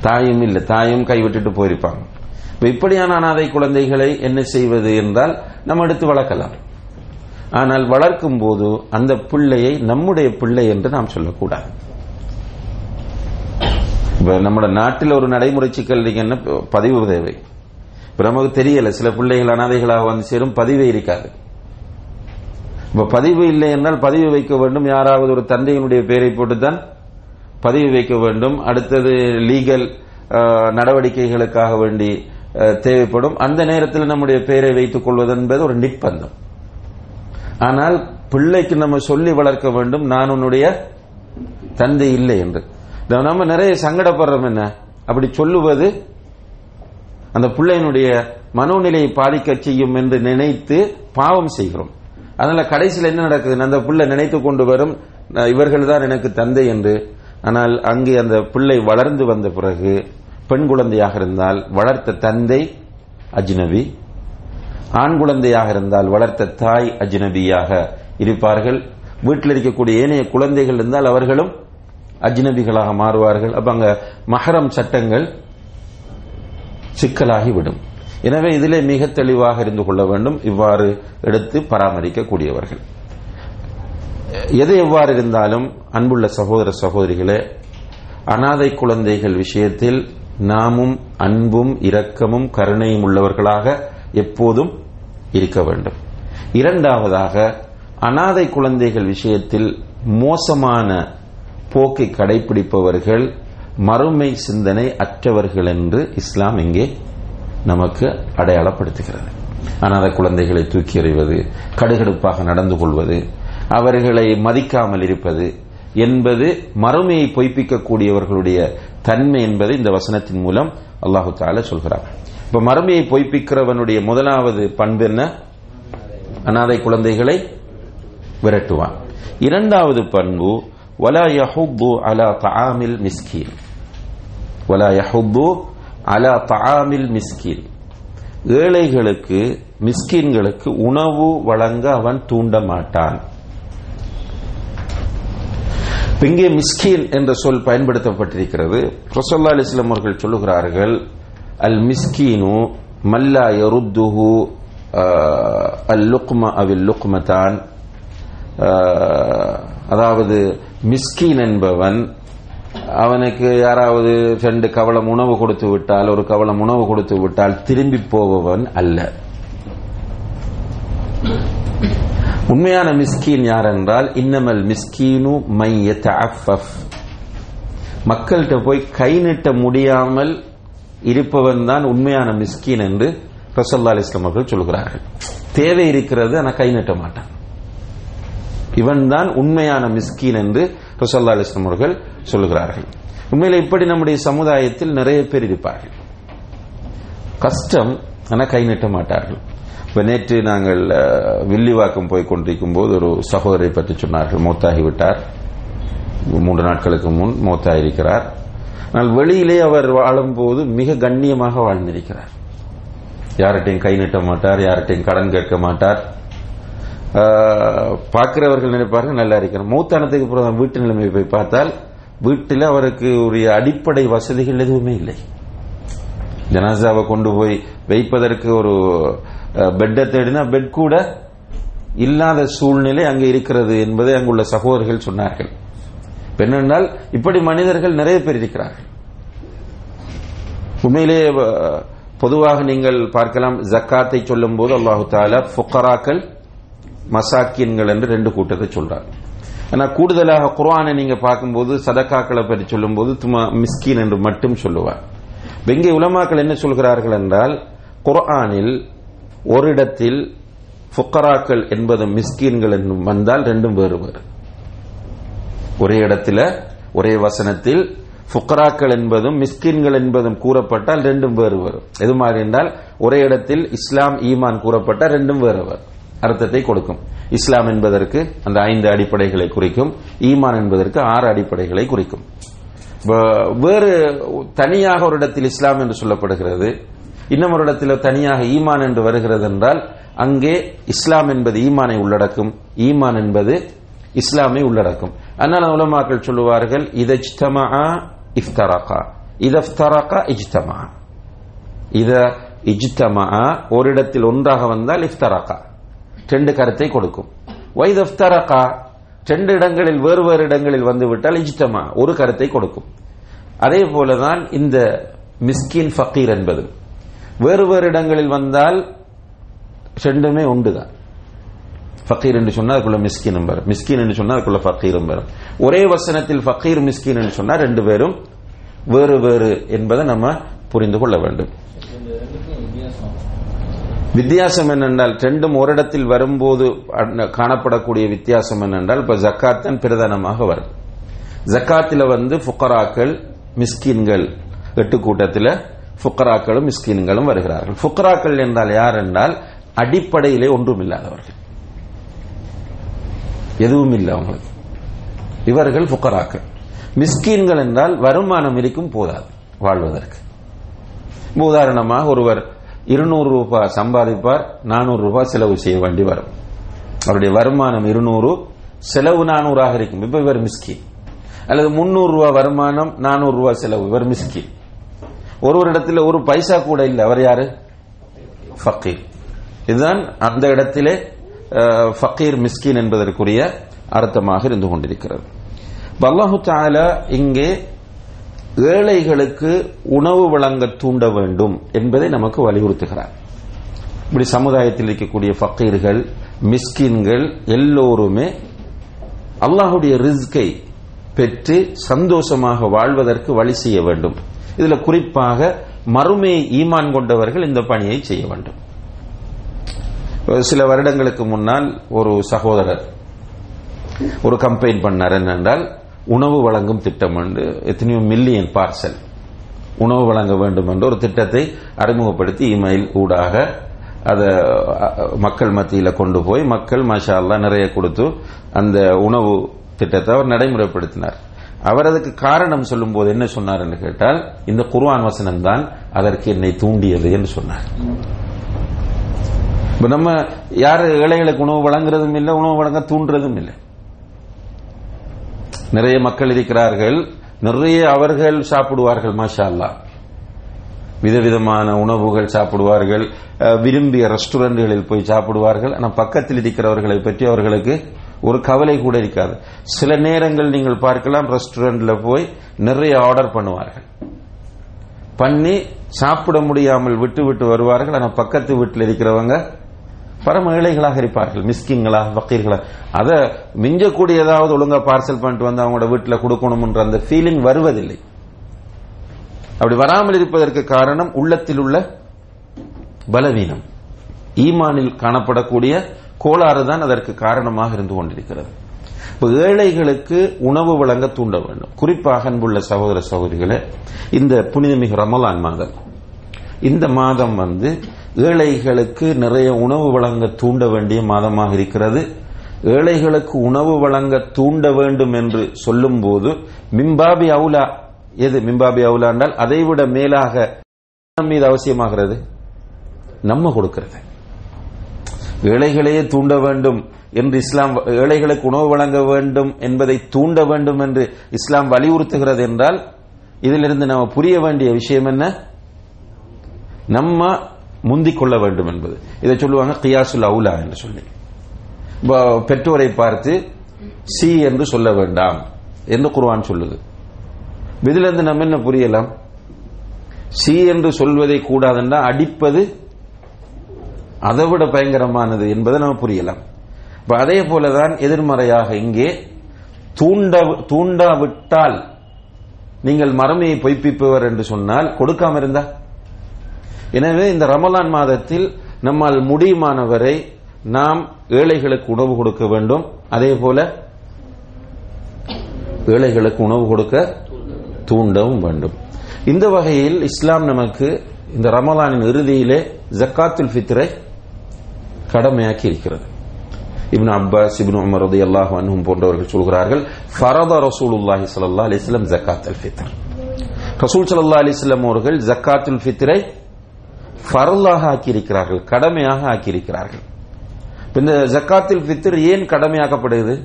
தாயும் இல்லை. தாயும் கைவிட்டுட்டு போயிருப்பாங்க. இப்படியான அனாதை குழந்தைகளை என்ன செய்வது என்றால் நம்ம எடுத்து வளர்க்கலாம். ஆனால் வளர்க்கும் போது அந்த பிள்ளையை நம்முடைய பிள்ளை என்று நாம் சொல்லக்கூடாது. இப்ப நம்ம நாட்டில் ஒரு நடைமுறை சிக்கல் என்ன? பதிவு தேவை. இப்ப நமக்கு தெரியல சில பிள்ளைகள் அனாதைகளாக வந்து சேரும் பதிவே இருக்காது. இப்ப பதிவு இல்லை என்றால் பதிவு வைக்க வேண்டும். யாராவது ஒரு தந்தையினுடைய பெயரை போட்டுத்தான் பதிவு வைக்க வேண்டும். அடுத்தது லீகல் நடவடிக்கைகளுக்காக வேண்டி தேவைப்படும். அந்த நேரத்தில் நம்முடைய பெயரை வைத்துக் கொள்வது என்பது ஒரு நிர்பந்தம். ஆனால் பிள்ளைக்கு நம்ம சொல்லி வளர்க்க வேண்டும். நான் உன்னுடைய தந்தை இல்லை என்று. நம்ம நிறைய சங்கடப்படுறோம் என்ன? அப்படி சொல்லுவது அந்த பிள்ளையினுடைய மனோநிலையை பாதிக்க செய்யும் என்று நினைத்து பாவம் செய்கிறோம். அதனால கடைசியில் என்ன நடக்குது அந்த பிள்ளை நினைத்து கொண்டு வரும் இவர்கள் தான் எனக்கு தந்தை என்று. ஆனால் அங்கே அந்த பிள்ளை வளர்ந்து வந்த பிறகு பெண் குழந்தையாக இருந்தால் வளர்த்த தந்தை அஜ்னபி ஆண் குழந்தையாக இருந்தால் வளர்த்த தாய் அஜ்னபியாக இருப்பார்கள். வீட்டில் இருக்கக்கூடிய ஏனைய குழந்தைகள் இருந்தால் அவர்களும் அஜ்னபிகளாக மாறுவார்கள். அப்ப அங்க மகரம் சட்டங்கள் சிக்கலாகி விடும். எனவே இதிலே மிக தெளிவாக இருந்து கொள்ள வேண்டும். இவ்வாறு எடுத்து பராமரிக்கக்கூடியவர்கள். எது எவ்வாறு இருந்தாலும் அன்புள்ள சகோதர சகோதரிகளே அனாதை குழந்தைகள் விஷயத்தில் நாமும் அன்பும் இரக்கமும் கருணையும் உள்ளவர்களாக எப்போதும் இருக்க வேண்டும். இரண்டாவதாக அனாதை குழந்தைகள் விஷயத்தில் மோசமான போக்கை கடைபிடிப்பவர்கள் மறுமை சிந்தனை அற்றவர்கள் என்று இஸ்லாம் இங்கே நமக்கு அடையாளப்படுத்துகிறது. அனாதை குழந்தைகளை தூக்கி எறிவது கடுகடுப்பாக நடந்து கொள்வது அவர்களை மதிக்காமல் இருப்பது என்பது மறுமையை பொய்ப்பிக்கக்கூடியவர்களுடைய தன்மை என்பதை இந்த வசனத்தின் மூலம் அல்லாஹு தால சொல்கிறார். இப்ப மறுமையை பொய்ப்பிக்கிறவனுடைய முதலாவது பண்பு என்ன? அனாதை குழந்தைகளை விரட்டுவான். இரண்டாவது பண்பு வலா யஹுப்பு அலா தாமில் மிஸ்கீன். வலா யஹுப்பு அலா தஆமில் மிஸ்கின். ஏழைகளுக்கு மிஸ்கீன்களுக்கு உணவு வழங்க அவன் தூண்ட மாட்டான் இங்கே மிஸ்கின் என்ற சொல் பயன்படுத்தப்பட்டிருக்கிறது. ரசோல்லா அலிஸ்லாம் அவர்கள் சொல்லுகிறார்கள் அல் மிஸ்கீனு மல்லா யருத்துஹு அல் லுக்மா அவில் லுக்மதான். அதாவது மிஸ்கீன் என்பவன் அவனுக்கு யாராவது ரெண்டு கவலம் உணவு கொடுத்து விட்டால் ஒரு கவலம் உணவு கொடுத்து விட்டால் திரும்பி போபவன் அல்ல. உண்மையான மிஸ்கீன் யார் என்றால் இன்னமல் மிஸ்கீனு மைய மக்கள்கிட்ட போய் கை நீட்ட முடியாமல் இருப்பவன் தான் உண்மையான மிஸ்கீன் என்று ரசல்லா அலிஸ்லாம் அவர்கள் சொல்கிறார்கள். தேவை இருக்கிறது ஆனால் கை நீட்ட மாட்டான். இவன் தான் உண்மையான மிஸ்கீன் என்று ரசல்லா அலிஸ்லாம் அவர்கள் சொல்லுகிறார்கள். உண்மையில இப்படி நம்முடைய சமுதாயத்தில் நிறைய பேர் இருப்பார்கள். கஷ்டம் ஆனால் கை நீட்ட மாட்டார்கள். இப்போ நேற்று நாங்கள் வில்லிவாக்கம் போய் கொண்டிருக்கும் போது ஒரு சகோதரை பற்றி சொன்னார்கள். மூத்தாகிவிட்டார். மூன்று நாட்களுக்கு முன் மூத்தாயிருக்கிறார். ஆனால் வெளியிலே அவர் வாழும்போது மிக கண்ணியமாக வாழ்ந்திருக்கிறார். யார்கிட்டையும் கை நீட்ட மாட்டார் யார்கிட்டையும் கடன் கேட்க மாட்டார். பார்க்கிறவர்கள் நினைப்பார்கள் நல்லா இருக்கிறார். மூத்தானத்துக்கு அப்புறம் வீட்டு நிலைமை போய் பார்த்தால் வீட்டில் அவருக்கு உரிய அடிப்படை வசதிகள் எதுவுமே இல்லை. ஜனாசாவை கொண்டு போய் வைப்பதற்கு ஒரு பெட்டை தேடினா பெட் கூட இல்லாத சூழ்நிலை அங்கே இருக்கிறது என்பதை அங்குள்ள சகோதரர்கள் சொன்னார்கள். என்னென்றால் இப்படி மனிதர்கள் நிறைய பேர் இருக்கிறார்கள். உண்மையிலேயே பொதுவாக நீங்கள் பார்க்கலாம் ஜக்காத்தை சொல்லும் போது அல்லாஹு தாலா ஃபுக்கராக்கள் மசாக்கியன்கள் என்று ரெண்டு கூட்டத்தை சொல்றாங்க ஆனா கூடுதலாக குர்ஆனை நீங்க பார்க்கும்போது சதக்காக்களை பற்றி சொல்லும் போது துமா மிஸ்கின் என்று மட்டும் சொல்லுவார். இங்கே உலமாக்கள் என்ன சொல்கிறார்கள் என்றால் குர்ஆனில் ஒரு இடத்தில் ஃபுக்கராக்கள் என்பது மிஸ்கீன்கள் என்றும் வந்தால் ரெண்டும் வேறு வேறு. ஒரே இடத்துல ஒரே வசனத்தில் ஃபுக்கராக்கள் என்பதும் மிஸ்கின்கள் என்பதும் கூறப்பட்டால் ரெண்டும் வேறு வரும் எது மாதிரி என்றால் ஒரே இடத்தில் இஸ்லாம் ஈமான் கூறப்பட்டால் ரெண்டும் வேறு வரும் அர்த்தத்தை கொடுக்கும். இஸ்லாம் என்பதற்கு அந்த ஐந்து அடிப்படைகளை குறிக்கும். ஈமான் என்பதற்கு ஆறு அடிப்படைகளை குறிக்கும். வேறு தனியாக ஒரு இடத்தில் இஸ்லாம் என்று சொல்லப்படுகிறது. இன்னும் ஒரு இடத்தில் தனியாக ஈமான் என்று வருகிறது என்றால் அங்கே இஸ்லாம் என்பது ஈமானை உள்ளடக்கும். ஈமான் என்பது இஸ்லாமை உள்ளடக்கும். அதனால உலமாக்கள் சொல்லுவார்கள் இதஜ்தமா இஃப்தராக்கா இதஃப்தரகா இஜ்தமா இத இஜ்தமா ஒரு இடத்தில் ஒன்றாக வந்தால் இஃப்தராக்கா ரெண்டு கருத்தை கொடுக்கும். வைதஃப்தரகா ரெண்டு இடங்களில் வேறு வேறு இடங்களில் வந்துவிட்டால் இஜ்தமா ஒரு கருத்தை கொடுக்கும். அதே போலதான் இந்த மிஸ்கின் ஃபக்கீர் என்பது வேறு வேறு இடங்களில் வந்தால் ரெண்டுமே உண்டுதான். ஃபக்கீர் என்று சொன்னா அதுக்குள்ள மிஸ்கின் வரும் மிஸ்கின் என்று சொன்னா அதுக்குள்ள ஃபக்கீரும் வரும் ஒரே வசனத்தில் ஃபக்கீர் மிஸ்கின் என்று சொன்னா ரெண்டு பேரும் வேறு வேறு என்பதை நம்ம புரிந்து கொள்ள வேண்டும். வித்தியாசம் என்னென்றால் ரெண்டும் ஒரு இடத்தில் வரும்போது காணப்படக்கூடிய வித்தியாசம் என்னென்றால் இப்ப ஜக்காத் தான் பிரதானமாக வரும். ஜக்காத்தில் வந்து ஃபுக்கராக்கள் மிஸ்கின்கள் எட்டு கூட்டத்தில் ஃபுக்கராக்களும் மிஸ்கின்களும் வருகிறார்கள். ஃபுக்கராக்கள் என்றால் யார் என்றால் அடிப்படையிலே ஒன்றும் இல்லாதவர்கள் எதுவும் இல்லை அவங்களுக்கு. இவர்கள் ஃபுக்கராக்கள். மிஸ்கின்கள் என்றால் வருமானம் இருக்கும் போதாது வாழ்வதற்கு. உதாரணமாக ஒருவர் இருநூறு ரூபாய் சம்பாதிப்பார் நானூறு ரூபாய் செலவு செய்ய வேண்டி வரும். அவருடைய வருமானம் இருநூறு செலவு நானூறாக இருக்கும். இப்ப இவர் மிஸ்கி அல்லது முன்னூறு ரூபாய் வருமானம் நானூறு ரூபாய் செலவு. இவர் மிஸ்கி ஒரு ஒரு இடத்துல ஒரு பைசா கூட இல்லை. அவர் யாரு? ஃபக்கீர். இதுதான் அந்த இடத்திலே ஃபக்கீர் மிஸ்கின் என்பதற்குரிய அர்த்தமாக இருந்து கொண்டிருக்கிறது. அல்லாஹு தாலா இங்கே ஏழைகளுக்கு உணவு வழங்க தூண்ட வேண்டும் என்பதை நமக்கு வலியுறுத்துகிறார். இப்படி சமுதாயத்தில் இருக்கக்கூடிய ஃபக்கீர்கள் மிஸ்கின்கள் எல்லோருமே அல்லாஹுடைய ரிஸ்கை பெற்று சந்தோஷமாக வாழ்வதற்கு வழி செய்ய வேண்டும். இதுல குறிப்பாக மறுமை ஈமான் கொண்டவர்கள் இந்த பணியை செய்ய வேண்டும். சில வருடங்களுக்கு முன்னால் ஒரு சகோதரர் ஒரு கம்பெயின் பண்ணார் என்னென்றால் உணவு வழங்கும் திட்டம் என்று எத்தனையோ மில்லியன் பார்சல் உணவு வழங்க வேண்டும் என்ற ஒரு திட்டத்தை அறிமுகப்படுத்தி இமெயில் ஊடாக அதை மக்கள் மத்தியில் கொண்டு போய் மக்கள் மாஷா நிறைய கொடுத்து அந்த உணவு திட்டத்தை அவர் நடைமுறைப்படுத்தினார். அவர் அதுக்கு காரணம் சொல்லும் போது என்ன சொன்னார் என்று கேட்டால் இந்த குர்வான் வசனம் தான் அதற்கு என்னை தூண்டியது என்று சொன்னார். இப்ப நம்ம யாரு ஏழைகளுக்கு உணவு வழங்குறதும் இல்லை உணவு வழங்க தூண்டுறதும் இல்லை. நிறைய மக்கள் இருக்கிறார்கள். நிறைய அவர்கள் சாப்பிடுவார்கள் மாஷா அல்லா விதவிதமான உணவுகள் சாப்பிடுவார்கள். விரும்பிய ரெஸ்டாரண்ட்களில் போய் சாப்பிடுவார்கள். ஆனால் பக்கத்தில் இருக்கிறவர்களை பற்றி அவர்களுக்கு ஒரு கவலை கூட இருக்காது. சில நேரங்கள் நீங்கள் பார்க்கலாம் ரெஸ்டாரண்ட்ல போய் நிறைய ஆர்டர் பண்ணுவார்கள். பண்ணி சாப்பிட முடியாமல் விட்டு விட்டு வருவார்கள். ஆனால் பக்கத்து வீட்டில் இருக்கிறவங்க பரம ஏழைகளாக இருப்பார்கள் மிஸ்கிங்களா வக்கீர்களா அதை மிஞ்சக்கூடிய ஏதாவது ஒழுங்கா பார்சல் பண்ணிட்டு வந்து அவங்களோட வீட்டில் கொடுக்கணும்ன்ற அந்த ஃபீலிங் வருவதில்லை. அப்படி வராமல் இருப்பதற்கு காரணம் உள்ளத்தில் உள்ள பலவீனம். ஈமானில் காணப்படக்கூடிய கோளாறு தான் அதற்கு காரணமாக இருந்து கொண்டிருக்கிறது. இப்போ ஏழைகளுக்கு உணவு வழங்க தூண்ட வேண்டும். குறிப்பாக அன்புள்ள சகோதர சகோதரிகளை இந்த புனிதமிகு ரமலான் மாதம். இந்த மாதம் வந்து ஏழைகளுக்கு நிறைய உணவு வழங்க தூண்ட வேண்டிய மாதமாக இருக்கிறது. ஏழைகளுக்கு உணவு வழங்க தூண்ட வேண்டும் என்று சொல்லும்போது மிம்பாபி அவுலா எது மிம்பாபி அவுலா என்றால் அதைவிட மேலாக நம் மீது அவசியமாகிறது? நம்ம கொடுக்கிறது. ஏழைகளையே தூண்ட வேண்டும் என்று இஸ்லாம் ஏழைகளுக்கு உணவு வழங்க வேண்டும் என்பதை தூண்ட வேண்டும் என்று இஸ்லாம் வலியுறுத்துகிறது என்றால் இதிலிருந்து நம்ம புரிய வேண்டிய விஷயம் என்ன? நம்ம முந்திக் கொள்ள வேண்டும் என்பது. இதை சொல்லுவாங்க கியாசுல் அவுலா என்று சொல்லி. இப்போ பெற்றோரை பார்த்து சி என்று சொல்ல வேண்டாம் என்று குருவான் சொல்லுது. இதிலிருந்து நம்ம என்ன புரியலாம்? சி என்று சொல்வதை கூடாதுன்னா அடிப்பது அதை விட பயங்கரமானது என்பதை நம்ம புரியலாம். இப்ப அதே போலதான் எதிர்மறையாக இங்கே தூண்ட தூண்டாவிட்டால் நீங்கள் மறுமையை பொய்ப்பிப்பவர் என்று சொன்னால் கொடுக்காம இருந்தா? எனவே இந்த ரமலான் மாதத்தில் நம்மால் முடியுமானவரை நாம் ஏழைகளுக்கு உணவு கொடுக்க வேண்டும். அதே போல ஏழைகளுக்கு உணவு கொடுக்க தூண்டவும் வேண்டும். இந்த வகையில் இஸ்லாம் நமக்கு இந்த ரமலானின் இறுதியிலே ஜக்காத்துல் ஃபித்ரை கடமையாக்கி இருக்கிறது. இப்னு அப்பாஸ் இப்னு உமர் ரலியல்லாஹு அன்ஹும் போன்றவர்கள் சொல்கிறார்கள் ஃபரத ரசூலுல்லாஹி சல்லா அலைஹி ஜக்காத் ஜக்காத்துல் ஃபித்ர். ரசூல் சல்லா அலைஹி அவர்கள் ஜக்காத்துல் ஃபித்ரை ஃபரலாக ஆக்கியிருக்கிறார்கள் கடமையாக ஆக்கியிருக்கிறார்கள். இந்த ஜக்காத்தில் ஃபித்ர் ஏன் கடமையாக்கப்படுகிறது?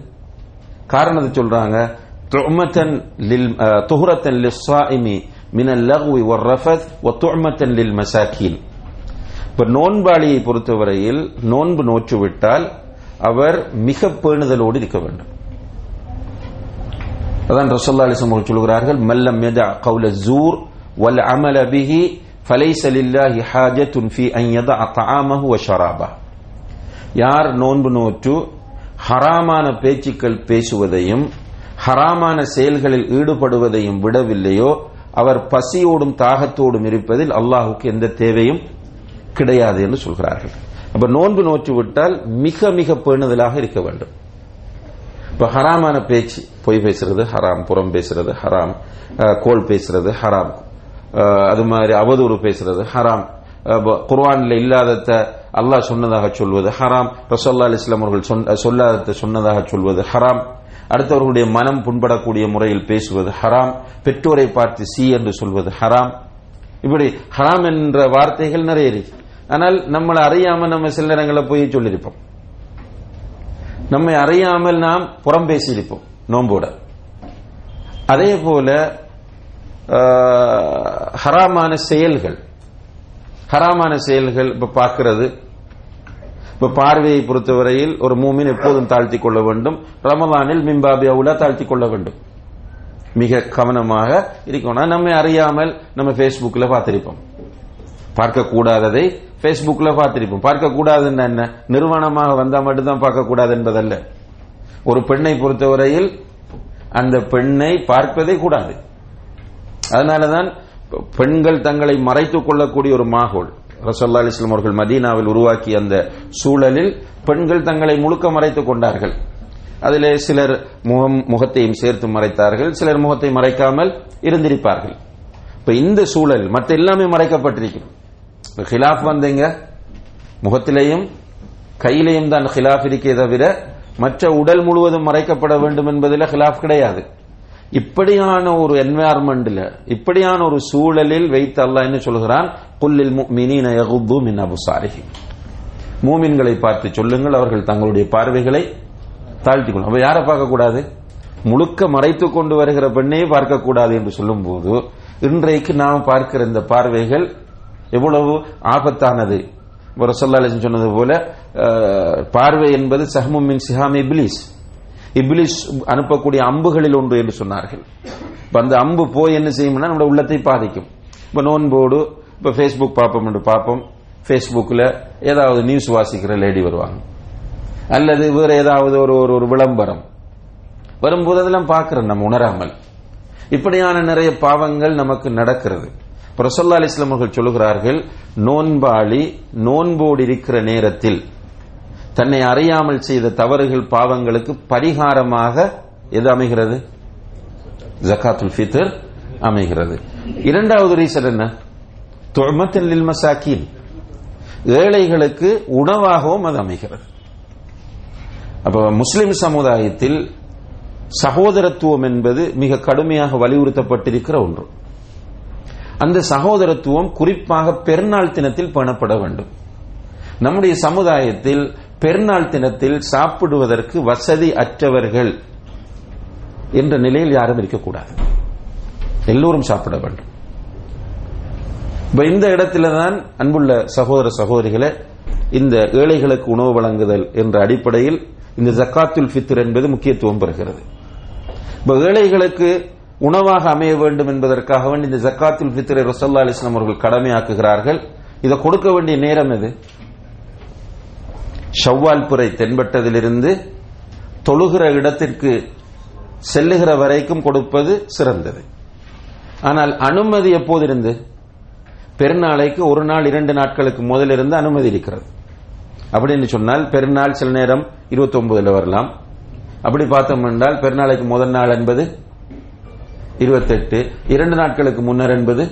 காரணத்தை சொல்றாங்க துமத்தன் லில் துஹரத்தன் லிஸ்ஸாயிமி மின ஒர் ரஃபத் வ துஅமத்தன் லில் மசாக்கீன் இப்ப நோன்பாளியை பொறுத்தவரையில் நோன்பு நோற்றுவிட்டால் அவர் மிக பேணுதலோடு இருக்க வேண்டும். அதான் ரசோல்லா அலிசம் சொல்கிறார்கள் மல்லம் யதா கவுல ஜூர் வல் அமல பிஹி ஃபலைஸ் அலில்லாஹி ஹாஜத்துன் ஃபி ஐயத அத்தாமஹு ஷராபா யார் நோன்பு நோற்று ஹராமான பேச்சுக்கள் பேசுவதையும் ஹராமான செயல்களில் ஈடுபடுவதையும் விடவில்லையோ அவர் பசியோடும் தாகத்தோடும் இருப்பதில் அல்லாஹுக்கு எந்த தேவையும் கிடையாது என்று சொல்கிறார்கள். அப்ப நோன்பு நோற்று விட்டால் மிக மிக பேணுதலாக இருக்க வேண்டும். இப்ப ஹராமான பேச்சு பொய் பேசுறது ஹராம் புறம் பேசுறது ஹராம் கோல் பேசுறது ஹராம். அது மாதிரி அவதூறு பேசுறது ஹராம். அஹ், இல்லாதத அல்லாஹ் சொன்னதாக சொல்வது ஹராம். ரசோல்லா அலிஸ்லாம் அவர்கள் சொல்லாதத சொன்னதாக சொல்வது ஹராம். அடுத்தவர்களுடைய மனம் புண்படக்கூடிய முறையில் பேசுவது ஹராம். பெற்றோரை பார்த்து சி என்று சொல்வது ஹராம். இப்படி ஹராம் என்ற வார்த்தைகள் நிறைய இருக்கு. ஆனால் நம்மளை அறியாம நம்ம சில நேரங்களில் போய் சொல்லியிருப்போம். நம்மை அறியாமல் நாம் புறம் பேசியிருப்போம் நோம்போட அதே போல ஹராமான செயல்கள். ஹராமான செயல்கள் இப்ப பார்க்கிறது. இப்ப பார்வையை பொறுத்தவரையில் ஒரு மூமின் எப்போதும் தாழ்த்தி கொள்ள வேண்டும். ரமதானில் மிம்பாபி அவுலா தாழ்த்தி கொள்ள வேண்டும். மிக கவனமாக இருக்கணும். நம்ம அறியாமல் நம்ம பேஸ்புக்ல பார்த்திருப்போம். பார்க்க கூடாததை Facebookல பார்த்திருப்போம். பார்க்க என்ன? நிறுவனமாக வந்தா மட்டும்தான் பார்க்க கூடாது என்பதல்ல. ஒரு பெண்ணை பொறுத்தவரையில் அந்த பெண்ணை பார்ப்பதே கூடாது. அதனாலதான் பெண்கள் தங்களை மறைத்துக் கொள்ளக்கூடிய ஒரு மாகோல். ரசல்லா அலிஸ்லாம் அவர்கள் மதீனாவில் உருவாக்கிய அந்த சூழலில் பெண்கள் தங்களை முழுக்க மறைத்துக் கொண்டார்கள். அதிலே சிலர் முகம் முகத்தையும் சேர்த்து மறைத்தார்கள் சிலர் முகத்தை மறைக்காமல் இருந்திருப்பார்கள். இப்ப இந்த சூழல் மற்ற எல்லாமே மறைக்கப்பட்டிருக்கும் இப்ப ஹிலாஃப் வந்தீங்க. முகத்திலேயும் கையிலையும் தான் ஹிலாஃப் இருக்கே தவிர மற்ற உடல் முழுவதும் மறைக்கப்பட வேண்டும் என்பதில் ஹிலாஃப் கிடையாது. இப்படியான ஒரு என்வாயர்மெண்ட்ல இப்படியான ஒரு சூழலில் வைத்து அல்லாஹ் என்ன சொல்கிறான்? குல்லில் முஃமினீன யகுது மின் அபுசாரிஹிம். மூமின்களை பார்த்து சொல்லுங்கள் அவர்கள் தங்களுடைய பார்வைகளை தாழ்த்திக் கொள்ளும் அப்ப யாரை பார்க்கக்கூடாது? முழுக்க மறைத்துக் கொண்டு வருகிற பெண்ணே பார்க்கக்கூடாது என்று சொல்லும் போது இன்றைக்கு நாம் பார்க்கிற இந்த பார்வைகள் எவ்வளவு ஆபத்தானது. ரசல்லா அலிஸ்லாம் சொன்னது போல பார்வை என்பது சஹமுமின் சிஹாமி பிலீஸ் இப்லிஸ் அனுப்பக்கூடிய அம்புகளில் ஒன்று என்று சொன்னார்கள். இப்ப அந்த அம்பு போய் என்ன செய்யும்னா நம்ம உள்ளத்தை பாதிக்கும். இப்ப நோன்போடு இப்ப ஃபேஸ்புக் பார்ப்போம் என்று பார்ப்போம். ஃபேஸ்புக்கில் ஏதாவது நியூஸ் வாசிக்கிற லேடி வருவாங்க. அல்லது வேற ஏதாவது ஒரு ஒரு ஒரு விளம்பரம். வரும்போது அதெல்லாம் பார்க்கிறோம் நம்ம உணராமல். இப்படியான நிறைய பாவங்கள் நமக்கு நடக்கிறது. பிரசல்லா ரசல்லா அலிஸ்லாம் அவர்கள் சொல்லுகிறார்கள் நோன்பாளி நோன்போடு இருக்கிற நேரத்தில் தன்னை அறியாமல் செய்த தவறுகள் பாவங்களுக்கு பரிகாரமாக எது அமைகிறது? ஜக்காத்துல் ஃபித்ர் அமைகிறது. இரண்டாவது ரீசன் என்ன? துமத்தன் நில்ம மசாக்கீன். ஏழைகளுக்கு உணவாகவும் அது அமைகிறது. அப்ப முஸ்லிம் சமுதாயத்தில் சகோதரத்துவம் என்பது மிக கடுமையாக வலியுறுத்தப்பட்டிருக்கிற ஒன்று. அந்த சகோதரத்துவம் குறிப்பாக பெருநாள் தினத்தில் பேணப்பட வேண்டும். நம்முடைய சமுதாயத்தில் பெருநாள் தினத்தில் சாப்பிடுவதற்கு வசதி அற்றவர்கள் என்ற நிலையில் யாரும் இருக்கக்கூடாது. எல்லோரும் சாப்பிட வேண்டும். இப்ப இந்த இடத்துல தான் அன்புள்ள சகோதர சகோதரிகளை இந்த ஏழைகளுக்கு உணவு வழங்குதல் என்ற அடிப்படையில் இந்த ஜக்காத்துல் ஃபித்ர் என்பது முக்கியத்துவம் பெறுகிறது. இப்ப ஏழைகளுக்கு உணவாக அமைய வேண்டும் என்பதற்காக வேண்டி இந்த ஜக்காத்துல் ஃபித்ரை ரசல்லா அலிஸ்லாம் அவர்கள் கடமையாக்குகிறார்கள். இதை கொடுக்க வேண்டிய நேரம் எது? ஷவ்வால் புரை தென்பட்டதிலிருந்து தொழுகிற இடத்திற்கு செல்லுகிற வரைக்கும் கொடுப்பது சிறந்தது. ஆனால் அனுமதி எப்போதிருந்து பெருநாளைக்கு ஒரு நாள் இரண்டு நாட்களுக்கு முதலிருந்து அனுமதி இருக்கிறது. அப்படின்னு சொன்னால் பெருநாள் சில நேரம் இருபத்தி ஒன்பதுல வரலாம். அப்படி பார்த்தோம் என்றால் பெருநாளைக்கு முதல் நாள் என்பது இருபத்தெட்டு இரண்டு நாட்களுக்கு முன்னர் என்பது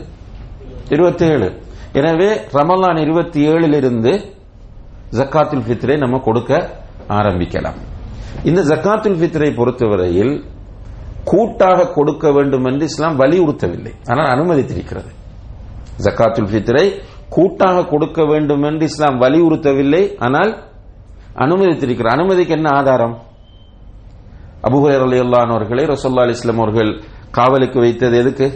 இருபத்தி ஏழு எனவே ரமலான் இருபத்தி ஏழிலிருந்து ஜக்காத்துல் ஃபித்ரை நம்ம கொடுக்க ஆரம்பிக்கலாம். இந்த ஜக்காத்துல் ஃபித்ரை பொறுத்தவரையில் கூட்டாக கொடுக்க வேண்டும் என்று இஸ்லாம் வலியுறுத்தவில்லை. ஆனால் அனுமதித்திருக்கிறது. ஜக்காத்துல் ஃபித்ரை கூட்டாக கொடுக்க வேண்டும் என்று இஸ்லாம் வலியுறுத்தவில்லை. ஆனால் அனுமதித்திருக்கிற அனுமதிக்கு என்ன ஆதாரம்? அபுஹர் அலி அல்லானவர்களை ரசோல்லா அலிஸ்லாம் அவர்கள் காவலுக்கு வைத்தது எதுக்கு?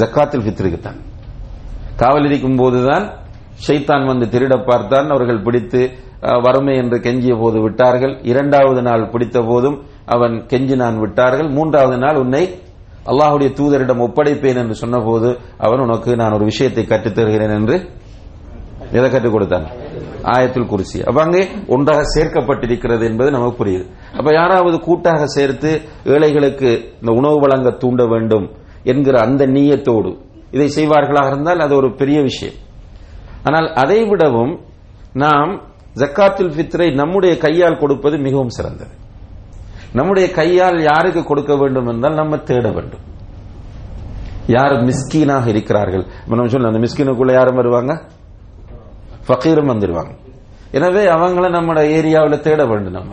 ஜக்காத்துல் ஃபித்ருக்கு தான் காவல் இருக்கும் போதுதான் ஷைத்தான் வந்து திருட பார்த்தான். அவர்கள் பிடித்து வறுமை என்று கெஞ்சிய போது விட்டார்கள். இரண்டாவது நாள் பிடித்த போதும் அவன் கெஞ்சினான் விட்டார்கள். மூன்றாவது நாள் உன்னை அல்லாஹுடைய தூதரிடம் ஒப்படைப்பேன் என்று சொன்னபோது அவன் உனக்கு நான் ஒரு விஷயத்தை கற்றுத் தருகிறேன் என்று எதை கற்றுக் கொடுத்தான்? ஆயத்தில் குறிச்சி அப்ப அங்கே ஒன்றாக சேர்க்கப்பட்டிருக்கிறது என்பது நமக்கு புரியுது. அப்ப யாராவது கூட்டாக சேர்த்து ஏழைகளுக்கு இந்த உணவு வழங்க தூண்ட வேண்டும் என்கிற அந்த நீயத்தோடு இதை செய்வார்களாக இருந்தால் அது ஒரு பெரிய விஷயம். ஆனால் அதை விடவும் நாம் ஜக்காத்துல் ஃபித்ரை நம்முடைய கையால் கொடுப்பது மிகவும் சிறந்தது. நம்முடைய கையால் யாருக்கு கொடுக்க வேண்டும் என்றால் நம்ம தேட வேண்டும். யார் மிஸ்கீனாக இருக்கிறார்கள்? நம்ம சொல்ல அந்த மிஸ்கீனுக்குள்ள யாரும் வருவாங்க? ஃபக்கீரும் வந்துடுவாங்க எனவே அவங்கள நம்மட ஏரியாவில் தேட வேண்டும் நம்ம.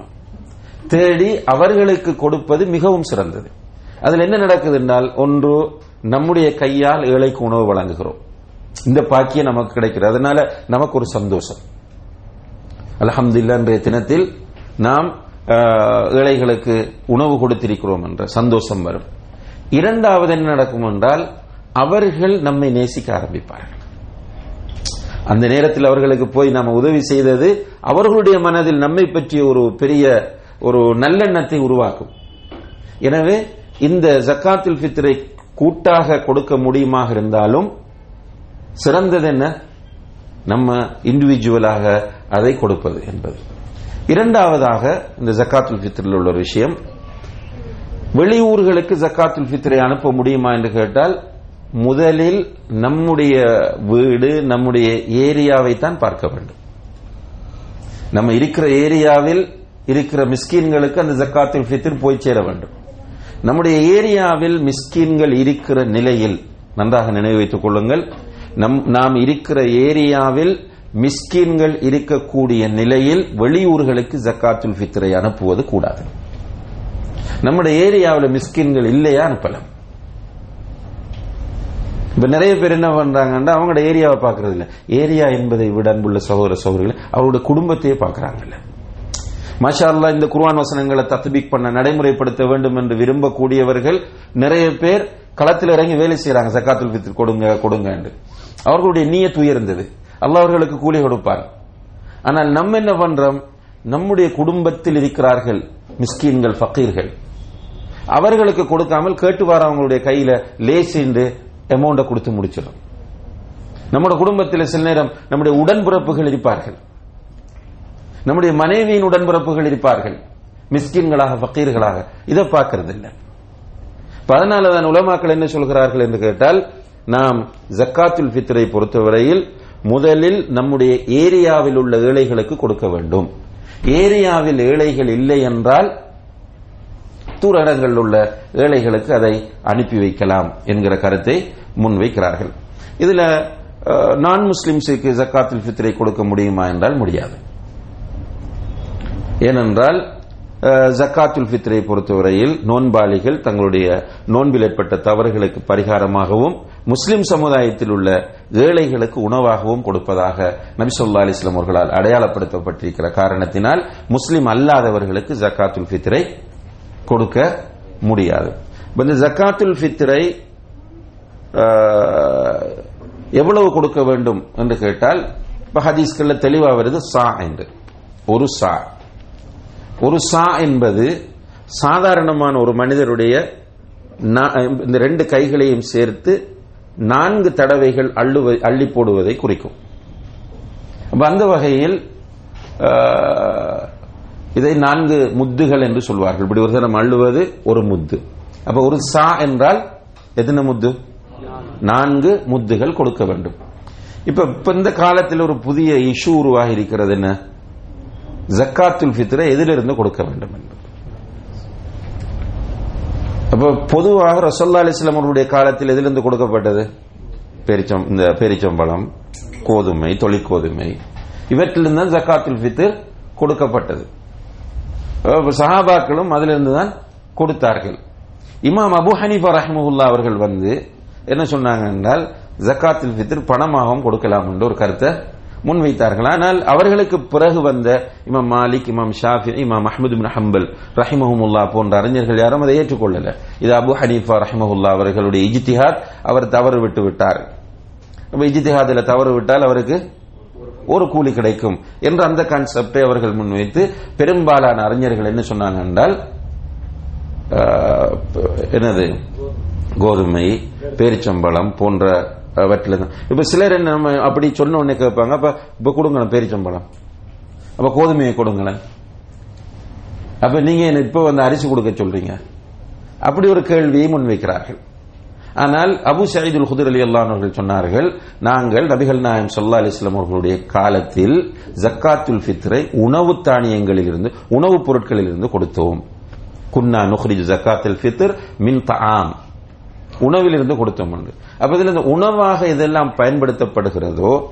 தேடி அவர்களுக்கு கொடுப்பது மிகவும் சிறந்தது. அதில் என்ன நடக்குது என்றால் ஒன்று நம்முடைய கையால் ஏழைக்கு உணவு வழங்குகிறோம். இந்த பாக்கியம் நமக்கு கிடைக்கிறது. அதனால நமக்கு ஒரு சந்தோஷம். அல்ஹம்துலில்லாஹ் இன்றைய தினத்தில் நாம் ஏழைகளுக்கு உணவு கொடுத்திருக்கிறோம் என்ற சந்தோஷம் வரும். இரண்டாவது என்ன நடக்கும் என்றால் அவர்கள் நம்மை நேசிக்க ஆரம்பிப்பார்கள். அந்த நேரத்தில் அவர்களுக்கு போய் நாம் உதவி செய்தது அவர்களுடைய மனதில் நம்மை பற்றிய ஒரு பெரிய ஒரு நல்லெண்ணத்தை உருவாக்கும். எனவே இந்த ஜக்காத்துல் ஃபித்ரை கூட்டாக கொடுக்க முடியுமாக இருந்தாலும் சிறந்தது என்ன? நம்ம இண்டிவிஜுவலாக அதை கொடுப்பது என்பது. இரண்டாவதாக இந்த ஜக்காத்துல் ஃபித்ரில் உள்ள ஒரு விஷயம். வெளியூர்களுக்கு ஜக்காத்துல் ஃபித்ரை அனுப்ப முடியுமா என்று கேட்டால் முதலில் நம்முடைய வீடு நம்முடைய ஏரியாவை தான் பார்க்க வேண்டும். நம்ம இருக்கிற ஏரியாவில் இருக்கிற மிஸ்கீன்களுக்கு அந்த ஜக்காத்துல் ஃபித்ர் போய் சேர வேண்டும். நம்முடைய ஏரியாவில் மிஸ்கீன்கள் இருக்கிற நிலையில் நன்றாக நினைவு வைத்துக் கொள்ளுங்கள். நம் நாம் இருக்கிற ஏரியாவில் மிஸ்கின்கள் இருக்கக்கூடிய நிலையில் வெளியூர்களுக்கு ஜக்காத்துல் ஃபித்ரை அனுப்புவது கூடாது. நம்முடைய ஏரியாவில் மிஸ்கின்கள் இல்லையா அனுப்பலாம். இப்ப நிறைய பேர் என்ன பண்றாங்கன்னா அவங்களோட ஏரியாவை பாக்குறது இல்ல ஏரியா என்பதை விட அன்புள்ள சகோதர சகோதரிகள் அவரோட குடும்பத்தையே பாக்குறாங்கல்ல மாஷா அல்லாஹ் இந்த குர்வான் வசனங்களை தத்பிக் பண்ண நடைமுறைப்படுத்த வேண்டும் என்று விரும்பக்கூடியவர்கள் நிறைய பேர் களத்தில் இறங்கி வேலை செய்யறாங்க சக்காத்துல் ஃபித்ர் கொடுங்க கொடுங்க என்று. அவர்களுடைய நீயத் உயர்ந்தது. அல்லாஹ் அவர்களுக்கு கூலி கொடுப்பார். ஆனால் நம்ம என்ன பண்றோம்? நம்முடைய குடும்பத்தில் இருக்கிறார்கள் மிஸ்கீன்கள் ஃபக்கீர்கள். அவர்களுக்கு கொடுக்காமல் கேட்டு வரவங்களுடைய கையில லேசிண்டு அமௌண்ட கொடுத்து முடிச்சிடும். நம்முடைய குடும்பத்தில் சில நேரம் நம்முடைய உடன்பிறப்புகள் இருப்பார்கள். நம்முடைய மனைவியின் உடன்பிறப்புகள் இருப்பார்கள். மிஸ்கின்களாக ஃபக்கீர்களாக. இதை பார்க்கறது இல்லை உலமாக்கள் என்ன சொல்கிறார்கள் என்று கேட்டால் நாம் ஜக்காத்துல் ஃபித்ரை பொறுத்தவரையில் முதலில் நம்முடைய ஏரியாவில் உள்ள ஏழைகளுக்கு கொடுக்க வேண்டும். ஏரியாவில் ஏழைகள் இல்லை என்றால் தூர இடங்களில் உள்ள ஏழைகளுக்கு அதை அனுப்பி வைக்கலாம் என்கிற கருத்தை முன்வைக்கிறார்கள் இதுல நான் முஸ்லிம்ஸுக்கு ஜக்காத்துல் ஃபித்ரை கொடுக்க முடியுமா என்றால் முடியாது. ஏனென்றால் ஜக்காத்துல் ஃபித்ரை பொறுத்தவரையில் நோன்பாளிகள் தங்களுடைய நோன்பில் ஏற்பட்ட தவறுகளுக்கு பரிகாரமாகவும் முஸ்லிம் சமுதாயத்தில் உள்ள ஏழைகளுக்கு உணவாகவும் கொடுப்பதாக நபிசல்லா அலிஸ்லாம் அவர்களால் அடையாளப்படுத்தப்பட்டிருக்கிற காரணத்தினால் முஸ்லிம் அல்லாதவர்களுக்கு ஜக்காத்துல் ஃபித்ரை கொடுக்க முடியாது. இந்த ஜக்காத்துல் ஃபித்ரை எவ்வளவு கொடுக்க வேண்டும் என்று கேட்டால் இப்ப ஹதீஸ்கள்ல தெளிவா வருது சா என்று. ஒரு சா. ஒரு சா என்பது சாதாரணமான ஒரு மனிதருடைய இந்த ரெண்டு கைகளையும் சேர்த்து நான்கு தடவைகள் அள்ளுவ அள்ளி போடுவதை குறிக்கும். அந்த வகையில் இதை நான்கு முத்துகள் என்று சொல்வார்கள். இப்படி ஒரு தரம் அள்ளுவது ஒரு முத்து. அப்ப ஒரு சா என்றால் எத்தனை முத்து? நான்கு முத்துகள் கொடுக்க வேண்டும். இப்ப இப்ப இந்த காலத்தில் ஒரு புதிய இஷ்யூ உருவாகி இருக்கிறது என்ன? ஜக்காத்துல் ஃபித்ரை எதிலிருந்து கொடுக்க வேண்டும் என்பது. அப்போ பொதுவாக ரசோல்லா அலிஸ்லாம் அவருடைய காலத்தில் எதிலிருந்து கொடுக்கப்பட்டது? பெரிச்சம் இந்த பெரிச்சம்பழம் கோதுமை தொழிற்கோதுமை. இவற்றிலிருந்து தான் ஜக்காத்துல் ஃபித்ர் கொடுக்கப்பட்டது. சஹாபாக்களும் அதிலிருந்து தான் கொடுத்தார்கள். இமாம் அபு ஹனீஃபா ரஹ்மஹுல்லா அவர்கள் வந்து என்ன சொன்னாங்க என்றால் ஜக்காத்துல் ஃபித்ர் பணமாகவும் கொடுக்கலாம் என்று ஒரு கருத்தை முன்வைத்தார்கள். ஆனால் அவர்களுக்கு பிறகு வந்த இமாம் மாலிக் இமாம் ஷாஃபி இமாம் அஹமது பின் ஹம்பல் ரஹிமஹமுல்லா போன்ற அறிஞர்கள் யாரும் அதை ஏற்றுக்கொள்ளல. இது அபு ஹனீஃபா ரஹிமஹுல்லா அவர்களுடைய இஜித்திஹாத் அவர் தவறு விட்டு விட்டார். இஜித்திஹாதில் தவறு விட்டால் அவருக்கு ஒரு கூலி கிடைக்கும் என்ற அந்த கான்செப்டை அவர்கள் முன்வைத்து பெரும்பாலான அறிஞர்கள் என்ன சொன்னாங்க என்றால் என்னது? கோதுமை பேரிச்சம்பழம் போன்ற வட்டில தான். இப்ப சிலர் என்ன நம்ம அப்படி சொன்ன உடனே கேட்பாங்க அப்ப இப்ப கொடுங்களேன் பேரிச்சம்பழம் அப்ப கோதுமையை கொடுங்களேன். அப்ப நீங்க இப்ப வந்து அரிசி கொடுக்க சொல்றீங்க. அப்படி ஒரு கேள்வியை முன்வைக்கிறார்கள். ஆனால் அபு சயீதுல் ஹுதர் அலி அல்லானவர்கள் சொன்னார்கள் நாங்கள் நபிகள் நாயம் சொல்லா அலிஸ்லாம் அவர்களுடைய காலத்தில் ஜக்காத்துல் ஃபித்ரை உணவு தானியங்களில் இருந்து உணவுப் பொருட்களில் இருந்து கொடுத்தோம். குன்னா நுஹ்ரிஜ் ஜக்காத்துல் ஃபித்ர் மின் தாம் உணவில் இருந்து கொடுத்தோம். என்று அப்ப இதுல இந்த உணவாக இதெல்லாம் பயன்படுத்தப்படுகிறதோ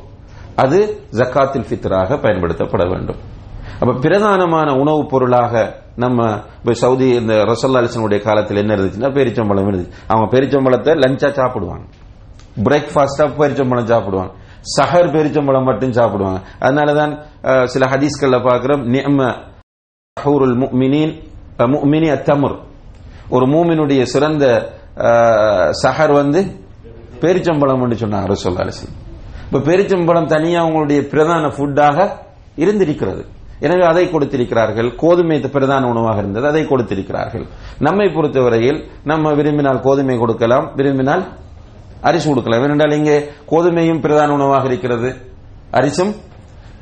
அது ஜக்காத்தில் ஃபித்ராக பயன்படுத்தப்பட வேண்டும். அப்ப பிரதானமான உணவுப் பொருளாக நம்ம சவுதி இந்த ரசல்லா அலிசனுடைய காலத்தில் என்ன இருந்துச்சுன்னா பேரிச்சம்பழம் இருந்துச்சு. அவங்க பெரிச்சம்பழத்தை லஞ்சா சாப்பிடுவாங்க. பிரேக்ஃபாஸ்டா பெரிச்சம்பழம் சாப்பிடுவாங்க. சஹர் பெரிச்சம்பழம் மட்டும் சாப்பிடுவாங்க. அதனாலதான் சில ஹதீஸ்கள்ல பாக்குறோம் அத்தமுர். ஒரு மூமினுடைய சிறந்த சஹர் வந்து பேரிச்சம்பழம் சொன்னாங்க ரசோல்லா அலிஸ்லாம் இப்ப பேரிச்சம்பழம் தனியா அவங்களுடைய பிரதான ஃபுட்டாக இருந்திருக்கிறது. எனவே அதை கொடுத்திருக்கிறார்கள். கோதுமை பிரதான உணவாக இருந்தது. அதை கொடுத்திருக்கிறார்கள். நம்மை பொறுத்தவரையில் நம்ம விரும்பினால் கோதுமை கொடுக்கலாம் விரும்பினால் அரிசி கொடுக்கலாம். ஏனென்றால் இங்கே கோதுமையும் பிரதான உணவாக இருக்கிறது. அரிசும்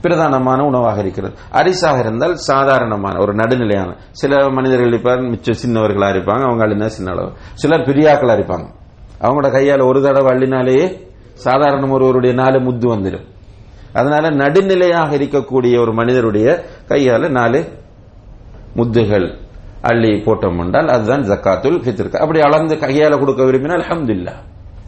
பிரதானமான உணவாக இருக்கிறது. அரிசாக இருந்தால் சாதாரணமான ஒரு நடுநிலையான. சில மனிதர்கள் இருப்பார் மிச்சம் சின்னவர்களா இருப்பாங்க அவங்க என்ன சின்ன அளவு. சிலர் பெரியாக்களா இருப்பாங்க. அவங்களோட கையால ஒரு தடவை அள்ளினாலேயே சாதாரண ஒருவருடைய நாலு முத்து வந்துடும். அதனால நடுநிலையாக இருக்கக்கூடிய ஒரு மனிதருடைய கையால நாலு முத்துகள் அள்ளி போட்டோம் என்றால் அதுதான் ஜக்காத்துல் ஃபித்ருக்கு அப்படி அளந்து கையால கொடுக்க விரும்பினால் அஹமதுல்லா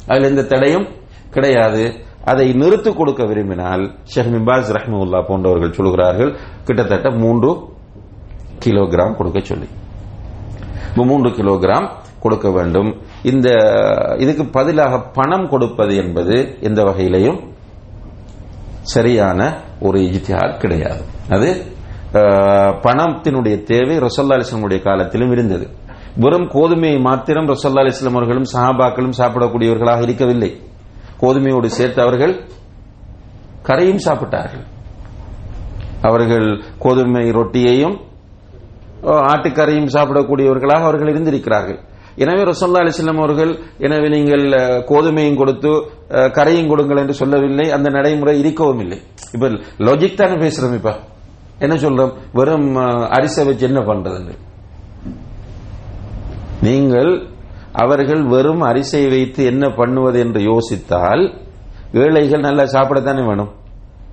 அதுல எந்த தடையும் கிடையாது. அதை நிறுத்து கொடுக்க விரும்பினால் ஷேக் மிபாஸ் ரஹ்மவுல்லா போன்றவர்கள் சொல்கிறார்கள் கிட்டத்தட்ட மூன்று கிலோகிராம் கொடுக்க சொல்லி. மூன்று கிலோகிராம் கொடுக்க வேண்டும். இந்த இதுக்கு பதிலாக பணம் கொடுப்பது என்பது எந்த வகையிலையும் சரியான ஒரு இஜித்தியார் கிடையாது. அது பணத்தினுடைய தேவை ரசல்லா அலிஸ்லமுடைய காலத்திலும் இருந்தது. வெறும் கோதுமையை மாத்திரம் ரசல்லா அலிஸ்லாம் அவர்களும் சஹாபாக்களும் சாப்பிடக்கூடியவர்களாக இருக்கவில்லை. கோதுமையோடு சேர்த்து அவர்கள் கரையும் சாப்பிட்டார்கள். அவர்கள் கோதுமை ரொட்டியையும் ஆட்டுக்கரையும் சாப்பிடக்கூடியவர்களாக அவர்கள் இருந்திருக்கிறார்கள். எனவே ரசல்லா அலிஸ்லாம் அவர்கள் எனவே நீங்கள் கோதுமையும் கொடுத்து கரையும் கொடுங்கள் என்று சொல்லவில்லை. அந்த நடைமுறை இருக்கவும் இல்லை. இப்ப லாஜிக் தானே பேசுறோம் இப்ப. என்ன சொல்றோம்? வெறும் அரிசை வச்சு என்ன பண்றதுன்னு. நீங்கள் அவர்கள் வெறும் அரிசை வைத்து என்ன பண்ணுவது என்று யோசித்தால் ஏழைகள் நல்லா சாப்பிடத்தானே வேணும்.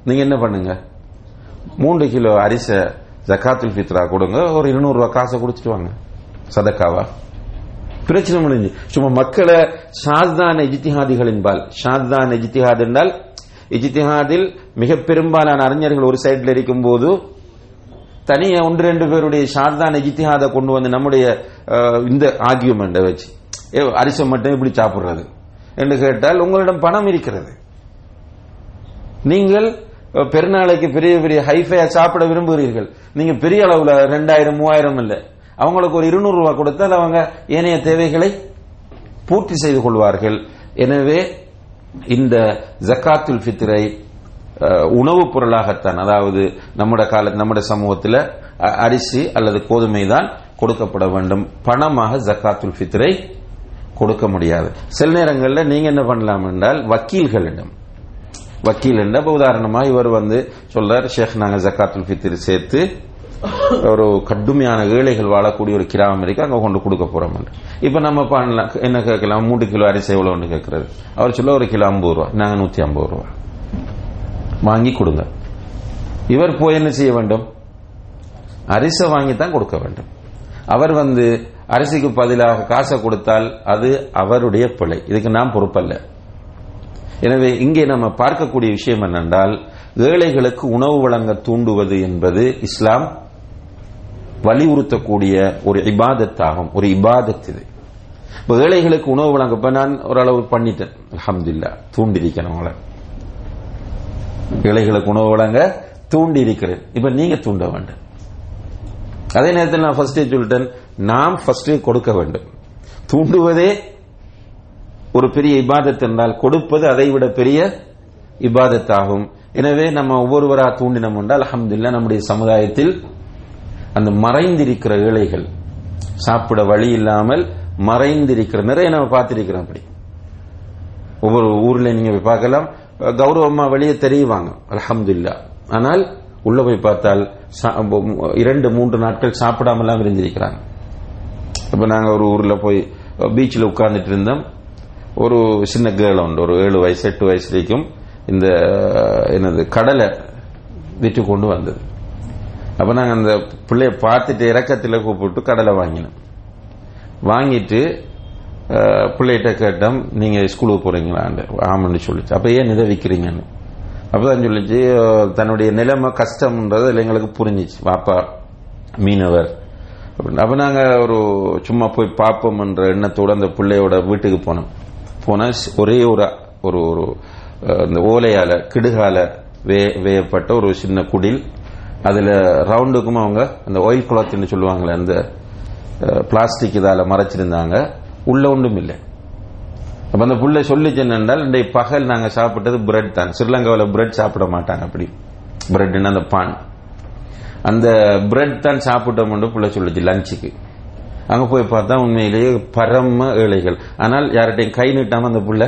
நீங்க என்ன பண்ணுங்க? மூன்று கிலோ அரிசை ஜக்காத்துல் ஃபித்ரா கொடுங்க. ஒரு இருநூறுவா காசை கொடுத்துட்டு வாங்க. சதக்காவா? பிரச்சனை முடிஞ்சு சும்மா மக்களை ஷாஸ்தான் இஜித்திஹாதிகளின்பால் ஷாஸ்தான் இஜித்திஹாத் என்றால் இஜித்திஹாதில் மிக பெரும்பாலான அறிஞர்கள் ஒரு சைடில் இருக்கும் போது தனியா ஒன்று ரெண்டு பேருடைய ஷார்தான் இஜித்திஹாத கொண்டு வந்து நம்முடைய இந்த ஆர்கியூமெண்ட்டை வச்சு ஏ, மட்டும் இப்படி சாப்பிடுறது என்று கேட்டால் உங்களிடம் பணம் இருக்கிறது. நீங்கள் பெருநாளைக்கு பெரிய பெரிய ஹைஃபையா சாப்பிட விரும்புகிறீர்கள். நீங்க பெரிய அளவுல ரெண்டாயிரம் மூவாயிரம் இல்லை. அவங்களுக்கு ஒரு இருநூறு ரூபாய் கொடுத்தால் அவங்க ஏனைய தேவைகளை பூர்த்தி செய்து கொள்வார்கள். எனவே இந்த ஜக்காத்துல் ஃபித்ரை உணவுப் பொருளாகத்தான் அதாவது நம்முடைய கால நம்முடைய சமூகத்தில் அரிசி அல்லது கோதுமை தான் கொடுக்கப்பட வேண்டும். பணமாக ஜக்காத்துல் ஃபித்ரை கொடுக்க முடியாது. சில நேரங்களில் நீங்க என்ன பண்ணலாம் என்றால் வக்கீல்களிடம் வக்கீல் என்ற இப்ப உதாரணமா இவர் வந்து சொல்றார் ஷேக் நாங்க ஜக்காத்துல் ஃபித்ரி சேர்த்து ஒரு கடுமையான ஏழைகள் வாழக்கூடிய ஒரு கிராமம் இருக்கு அங்க கொண்டு கொடுக்க போறோம் என்று. இப்ப நம்ம பண்ணலாம் என்ன கேட்கலாம்? மூன்று கிலோ அரிசி எவ்வளவுன்னு கேட்கறது. அவர் சொல்ல ஒரு கிலோ ஐம்பது ரூபா நாங்க நூத்தி ஐம்பது ரூபா. வாங்கி கொடுங்க. இவர் போய் என்ன செய்ய வேண்டும்? அரிசை வாங்கி தான் கொடுக்க வேண்டும். அவர் வந்து அரிசிக்கு பதிலாக காசை கொடுத்தால் அது அவருடைய பிழை. இதுக்கு நாம் பொறுப்பல்ல. எனவே இங்கே நம்ம பார்க்கக்கூடிய விஷயம் என்னென்றால் ஏழைகளுக்கு உணவு வழங்க தூண்டுவது என்பது இஸ்லாம் வலியுறுத்தக்கூடிய ஒரு இபாதத்தாகும் ஒரு இபாதத் இது. இப்ப ஏழைகளுக்கு உணவு வழங்கப்ப நான் ஓரளவு பண்ணிட்டேன். அல்ஹம்துலில்லா தூண்டிருக்கேன் அவங்கள ஏழைகளுக்கு உணவு வழங்க தூண்டி இருக்கிறேன் இப்ப நீங்க தூண்ட வேண்டும். அதே நேரத்தில் நான் ஃபர்ஸ்டே சொல்லிட்டேன் நாம் ஃபர்ஸ்டே கொடுக்க வேண்டும். தூண்டுவதே ஒரு பெரிய இபாதத் என்றால் கொடுப்பது அதை விட பெரிய இபாதத்தாகும். எனவே நம்ம ஒவ்வொருவரா தூண்டினோம் என்றால் அல்ஹம்துலில்லாஹ் நம்முடைய சமுதாயத்தில் அந்த மறைந்திருக்கிற ஏழைகள். சாப்பிட வழி இல்லாமல் மறைந்திருக்கிற நிறைய நம்ம பார்த்திருக்கிறோம் அப்படி. ஒவ்வொரு ஊர்ல நீங்க போய் பார்க்கலாம் கௌரவமா வெளியே தெரியுவாங்க அலமதுல்லா ஆனால் உள்ள போய் பார்த்தால் சா- இரண்டு மூன்று நாட்கள் சாப்பிடாமலாம் இருந்திருக்கிறாங்க. இப்ப நாங்க ஒரு ஊர்ல போய் பீச்சில் உட்கார்ந்துட்டு இருந்தோம். ஒரு சின்ன கேர்ள் உண்டு ஒரு ஏழு வயசு எட்டு வயசு வரைக்கும் இந்த என்னது கடலை விற்று கொண்டு வந்தது. அப்ப நாங்க அந்த பிள்ளைய பார்த்துட்டு இறக்கத்தில் கூப்பிட்டு கடலை வாங்கினோம். வாங்கிட்டு பிள்ளைகிட்ட கேட்டோம் நீங்க ஸ்கூலுக்கு போறீங்களான்னு ஆமான்னு சொல்லிச்சு. அப்ப ஏன் இதை விற்கிறீங்கன்னு அப்பதான் சொல்லிச்சு தன்னுடைய நிலைமை கஷ்டம்ன்றது எங்களுக்கு புரிஞ்சிச்சு. வாப்பா மீனவர். அப்படின்னு. அப்ப நாங்க ஒரு சும்மா போய் பார்ப்போம்ன்ற எண்ணத்தோடு அந்த பிள்ளையோட வீட்டுக்கு போனோம். போனால் ஒரே ஒரு ஒரு ஒரு இந்த ஓலையால கிடுகால வே வேயப்பட்ட ஒரு சின்ன குடில் அதுல ரவுண்டுக்கும் அவங்க அந்த ஒயில் குளத்துன்னு சொல்லுவாங்களே அந்த பிளாஸ்டிக் இதால மறைச்சிருந்தாங்க. உள்ள ஒன்றும் இல்லை. அப்ப அந்த புள்ள சொல்லிச்சு என்னென்றால் இன்றைய பகல் நாங்க சாப்பிட்டது பிரெட் தான். ஸ்ரீலங்காவில் பிரெட் சாப்பிட மாட்டாங்க அப்படி. பிரெட்னா அந்த பான் அந்த பிரெட் தான் சாப்பிட்டோம் புள்ள சொல்லுச்சு லஞ்சுக்கு அங்க போய் பார்த்தா உண்மையிலேயே பரம ஏழைகள். ஆனால் யார்கிட்டையும் கை நீட்டாம அந்த புள்ள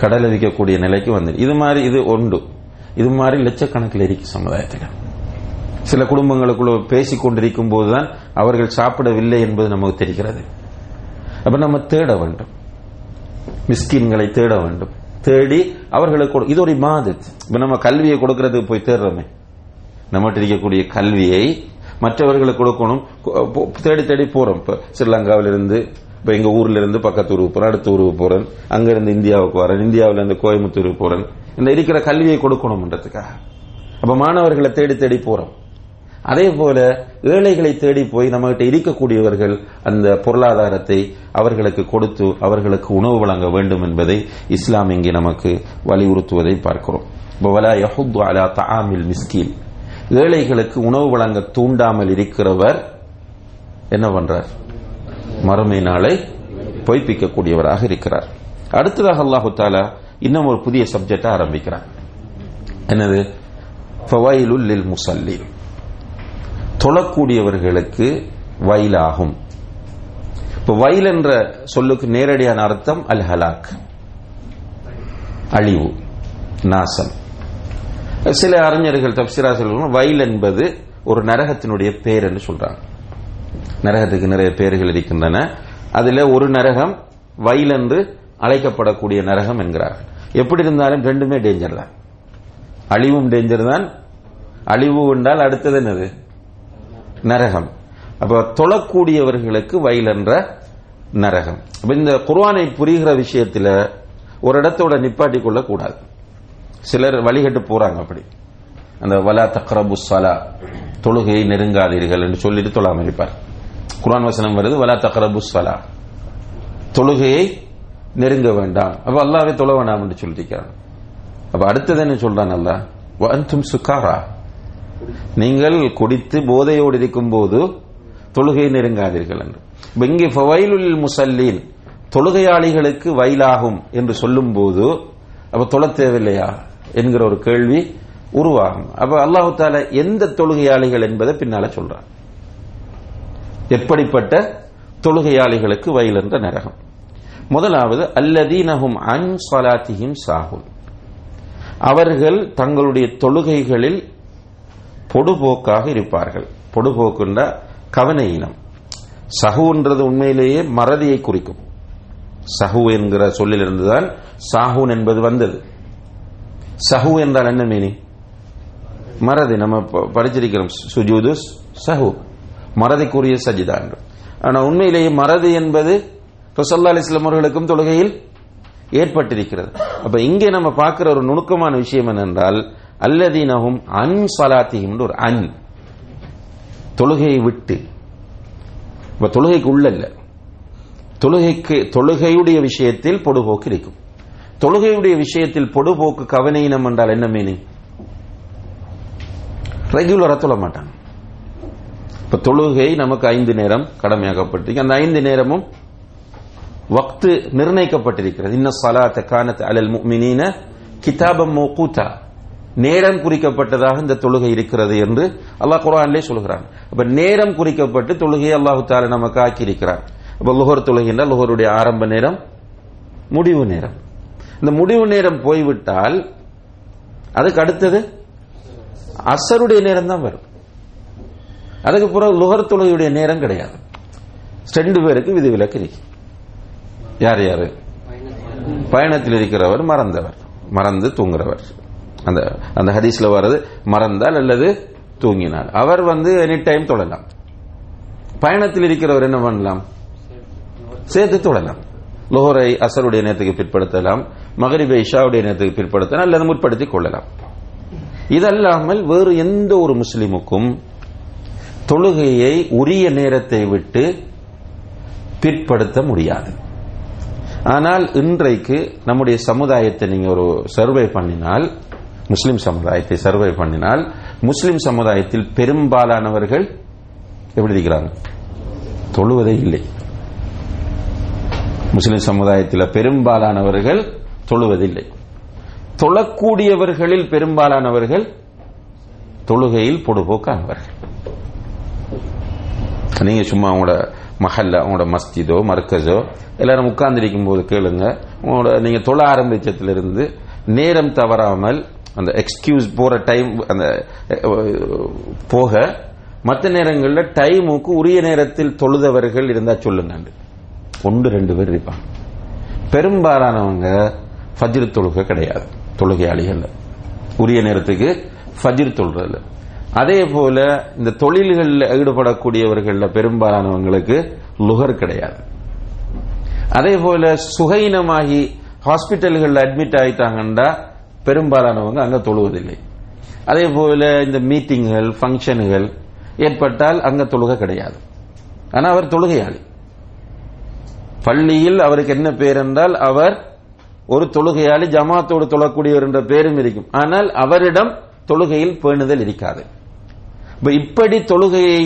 கடலை விற்கக்கூடிய நிலைக்கு வந்து. இது மாதிரி இது உண்டு இது மாதிரி லட்சக்கணக்கில் இருக்கு சமுதாயத்தில். சில குடும்பங்களுக்குள்ள பேசிக் கொண்டிருக்கும் போதுதான் அவர்கள் சாப்பிடவில்லை என்பது நமக்கு தெரிகிறது. அப்ப நம்ம தேட வேண்டும். மிஸ்கின்களை தேட வேண்டும். தேடி அவர்களுக்கு கொடு- இது ஒரு இபாதத் இப்ப நம்ம கல்வியை கொடுக்கறதுக்கு போய் தேடுறோமே. நம்மகிட்ட இருக்கக்கூடிய கல்வியை மற்றவர்களுக்கு கொடுக்கணும். தேடி தேடி போறோம். இப்ப ஸ்ரீலங்காவிலிருந்து இப்ப எங்க ஊர்ல இருந்து பக்கத்து ஊருக்கு போறேன் அடுத்த ஊருக்கு போறேன் அங்க இருந்து இந்தியாவுக்கு வரேன் இந்தியாவில இருந்து கோயம்புத்தூருக்கு போறேன். இந்த இருக்கிற கல்வியை கொடுக்கணும்ன்றதுக்காக. அப்ப மாணவர்களை தேடி தேடி போறோம். அதே போல ஏழைகளை தேடி போய் நம்மகிட்ட இருக்கக்கூடியவர்கள் அந்த பொருளாதாரத்தை அவர்களுக்கு கொடுத்து அவர்களுக்கு உணவு வழங்க வேண்டும் என்பதை இஸ்லாம் இங்கே நமக்கு வலியுறுத்துவதை பார்க்கிறோம். வலா ஏழைகளுக்கு உணவு வழங்க தூண்டாமல் இருக்கிறவர் என்ன பண்றார்? மறுமை நாளை பொய்ப்பிக்கக்கூடியவராக இருக்கிறார். அடுத்ததாக அல்லாஹு தாலா இன்னும் ஒரு புதிய சப்ஜெக்ட் ஆரம்பிக்கிறார் என்னது? ஃபவைலுல் லில் முசல்லி தொழக்கூடியவர்களுக்கு வயலாகும். இப்ப வயல் என்ற சொல்லுக்கு நேரடியான அர்த்தம் அல் ஹலாக் அழிவு. நாசம். சில அறிஞர்கள் தப்சிரா சொல்லுவாங்க வயல் என்பது ஒரு நரகத்தினுடைய பேர் என்று சொல்றாங்க. நரகத்துக்கு நிறைய பேர்கள் இருக்கின்றன. அதில் ஒரு நரகம் வயல் என்று அழைக்கப்படக்கூடிய நரகம் என்கிறார்கள். எப்படி இருந்தாலும் ரெண்டுமே டேஞ்சர் தான். அழிவும் டேஞ்சர் தான். அழிவு என்றால் அடுத்தது என்னது? நரகம். அப்ப தொழக்கூடியவர்களுக்கு வயல் என்ற நரகம். இந்த குர்வானை புரிகிற விஷயத்துல ஒரு இடத்தோட நிப்பாட்டி கொள்ள கூடாது சிலர் வழிகட்டு போறாங்க அப்படி. அந்த வலா தக்ரபு சலா தொழுகையை நெருங்காதீர்கள் என்று சொல்லிட்டு தொழாம இருப்பார் குரான் வசனம் வருது வலா தக்ரபு சலா தொழுகையை நெருங்க வேண்டாம். அப்ப அல்லாவே தொழ வேண்டாம் என்று சொல்லியிருக்கிறான் அப்ப அடுத்தது என்ன சொல்றான் அல்லாஹ்? வந்தும் சுக்காரா நீங்கள் குடித்து போதையோடு இருக்கும் போது தொழுகை நெருங்காதீர்கள் என்று. இப்ப இங்கே ஃபவைலுல் முசல்லீன் தொழுகையாளிகளுக்கு வயலாகும் என்று சொல்லும் போது அப்ப தொழ தேவையில்லையா என்கிற ஒரு கேள்வி உருவாகும். அப்ப அல்லாஹு தால எந்த தொழுகையாளிகள் என்பதை பின்னால சொல்றான். எப்படிப்பட்ட தொழுகையாளிகளுக்கு வயல் என்ற நரகம். முதலாவது அல்லதீனஹும் அன் சலாத்திஹிம் சாகுல். அவர்கள் தங்களுடைய தொழுகைகளில் பொடுபோக்காக இருப்பார்கள். பொடுபோக்குன்ற கவன இனம். சகுன்றது உண்மையிலேயே மறதியை குறிக்கும். சஹு என்கிற சொல்லிலிருந்துதான் சாஹூன் என்பது வந்தது. சஹு என்றால் என்ன மீனிங் மறதி. நம்ம ப- படிச்சிருக்கிறோம். சுஜூது சஹு. மறதிக்குரிய சஜிதா என்று. ஆனால் உண்மையிலேயே மறதி என்பது ரசல்லா அலிஸ்லாம் அவர்களுக்கும் தொழுகையில் ஏற்பட்டிருக்கிறது. அப்ப இங்கே நம்ம பார்க்கிற ஒரு நுணுக்கமான விஷயம் என்னென்றால் அல்லதீனஹும் அன் சலாத்தியும் ஒரு அன். தொழுகையை விட்டு. இப்ப தொழுகைக்கு உள்ள இல்ல தொழுகைக்கு தொழுகையுடைய விஷயத்தில் பொடுபோக்கு இருக்கும். தொழுகையுடைய விஷயத்தில் பொடுபோக்கு கவனையினம் என்றால் என்ன மீனிங் ரெகுலரா தொழ மாட்டாங்க. இப்ப தொழுகை நமக்கு ஐந்து நேரம் கடமையாக்கப்பட்டிருக்கு. அந்த ஐந்து நேரமும் வக்து நிர்ணயிக்கப்பட்டிருக்கிறது. இன்ன சலாத்த கானத் அலல் முக்மினின கிதாபம் மௌகூதா நேரம் குறிக்கப்பட்டதாக இந்த தொழுகை இருக்கிறது என்று அல்லாஹ் குரானிலே சொல்கிறான். அப்ப நேரம் குறிக்கப்பட்டு தொழுகையை அல்லாஹு தால நமக்கு ஆக்கி இருக்கிறான் அப்ப லுஹர் தொழுகின்ற என்றால் ஆரம்ப நேரம் முடிவு நேரம். இந்த முடிவு நேரம் போய்விட்டால் அதுக்கு அடுத்தது அசருடைய நேரம் தான் வரும். அதுக்கு பிறகு லுகர் தொழுகையுடைய நேரம் கிடையாது. ரெண்டு பேருக்கு விதிவிலக்கு இருக்கு. யார் யாரு? பயணத்தில் இருக்கிறவர் மறந்தவர். மறந்து தூங்குறவர். அந்த அந்த ஹதீஸ்ல வர்றது மறந்தால் அல்லது தூங்கினார் அவர் வந்து எனி டைம் தொழலாம் பயணத்தில் இருக்கிறவர் என்ன பண்ணலாம்? சேர்த்து தொழலாம் லோஹரை அசருடைய நேரத்துக்கு பிற்படுத்தலாம். மகரிபை இஷாவுடைய நேரத்துக்கு பிற்படுத்தலாம். அல்லது முற்படுத்திக் கொள்ளலாம். இதல்லாமல் வேறு எந்த ஒரு முஸ்லிமுக்கும் தொழுகையை உரிய நேரத்தை விட்டு பிற்படுத்த முடியாது. ஆனால் இன்றைக்கு நம்முடைய சமுதாயத்தை நீங்க ஒரு சர்வே பண்ணினால் முஸ்லிம் சமுதாயத்தை சர்வே பண்ணினால் முஸ்லிம் சமுதாயத்தில் பெரும்பாலானவர்கள் எப்படி இருக்கிறாங்க? தொழுவதே இல்லை. முஸ்லிம் சமுதாயத்தில் பெரும்பாலானவர்கள் தொழுவதில்லை. தொழக்கூடியவர்களில் பெரும்பாலானவர்கள் தொழுகையில் பொடுபோக்கானவர்கள். நீங்க சும்மா அவங்களோட மஹல்ல உங்களோட மஸ்ஜிதோ மர்க்கஸோ எல்லாரும் உட்கார்ந்திருக்கும் போது கேளுங்க. உங்களோட நீங்க தொழ ஆரம்பிச்சதுலேருந்து நேரம் தவறாமல் அந்த எக்ஸ்கியூஸ் போற டைம் அந்த போக மற்ற நேரங்களில் டைமுக்கு உரிய நேரத்தில் தொழுதவர்கள் இருந்தா சொல்லுங்க. ஒன்று ரெண்டு பேர் இருப்பாங்க. பெரும்பாலானவங்க ஃபஜ்ரு தொழுகை கிடையாது. தொழுகையாளிகள். உரிய நேரத்துக்கு ஃபஜ்ரு தொழுறதில்ல அதே போல இந்த தொழில்களில் ஈடுபடக்கூடியவர்களில் பெரும்பாலானவங்களுக்கு லுகர் கிடையாது. அதே போல சுகைனமாகி ஹாஸ்பிட்டல்களில் அட்மிட் ஆயிட்டாங்கன்னா பெரும்பாலானவங்க அங்க தொழுவதில்லை. அதே போல இந்த மீட்டிங்கள் ஃபங்க்ஷன்கள் ஏற்பட்டால் அங்க தொழுகை கிடையாது. ஆனா அவர் தொழுகையாளி. பள்ளியில் அவருக்கு என்ன பேர் என்றால் அவர் ஒரு தொழுகையாளி ஜமாத்தோடு தொழக்கூடியவர் என்ற பேரும் இருக்கும். ஆனால் அவரிடம் தொழுகையில் பேணுதல் இருக்காது. இப்ப இப்படி தொழுகையை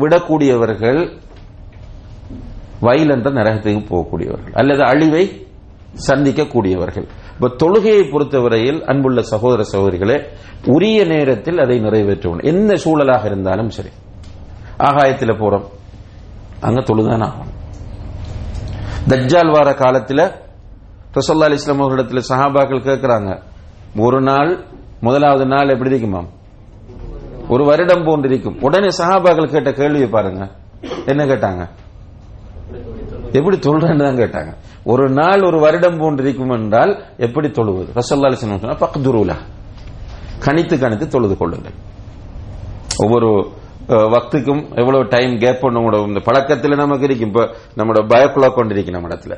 விடக்கூடியவர்கள் வயல் என்ற நரகத்துக்கு போகக்கூடியவர்கள் அல்லது அழிவை சந்திக்கக்கூடியவர்கள். இப்ப தொழுகையை பொறுத்தவரையில் அன்புள்ள சகோதர சகோதரிகளே உரிய நேரத்தில் அதை நிறைவேற்றணும் என்ன சூழலாக இருந்தாலும் சரி. ஆகாயத்தில் போறோம். அங்க தொழுதான் ஆகும் தஜ்ஜால் வார காலத்தில் ரசோல்லா அலி இஸ்லாம் அவர்களிடத்தில் சஹாபாக்கள் கேட்கிறாங்க ஒரு நாள் முதலாவது நாள் எப்படி இருக்குமாம் ஒரு வருடம் போன்றிருக்கும். உடனே சஹாபாக்கள் கேட்ட கேள்வியை பாருங்க. என்ன கேட்டாங்க? எப்படி தொழுறேன்னு தான் கேட்டாங்க. ஒரு நாள் ஒரு வருடம் போன்றிருக்கும் என்றால் எப்படி தொழுவது? ரசல்லா சொன்னா பக்துருலா கணித்து கணித்து தொழுது கொள்ளுங்கள். ஒவ்வொரு வக்துக்கும் எவ்வளவு டைம் கேப் நம்மளோட இந்த பழக்கத்தில் நமக்கு இருக்கும் இப்போ நம்மளோட பயக்குள்ள கொண்டிருக்கு நம்ம இடத்துல.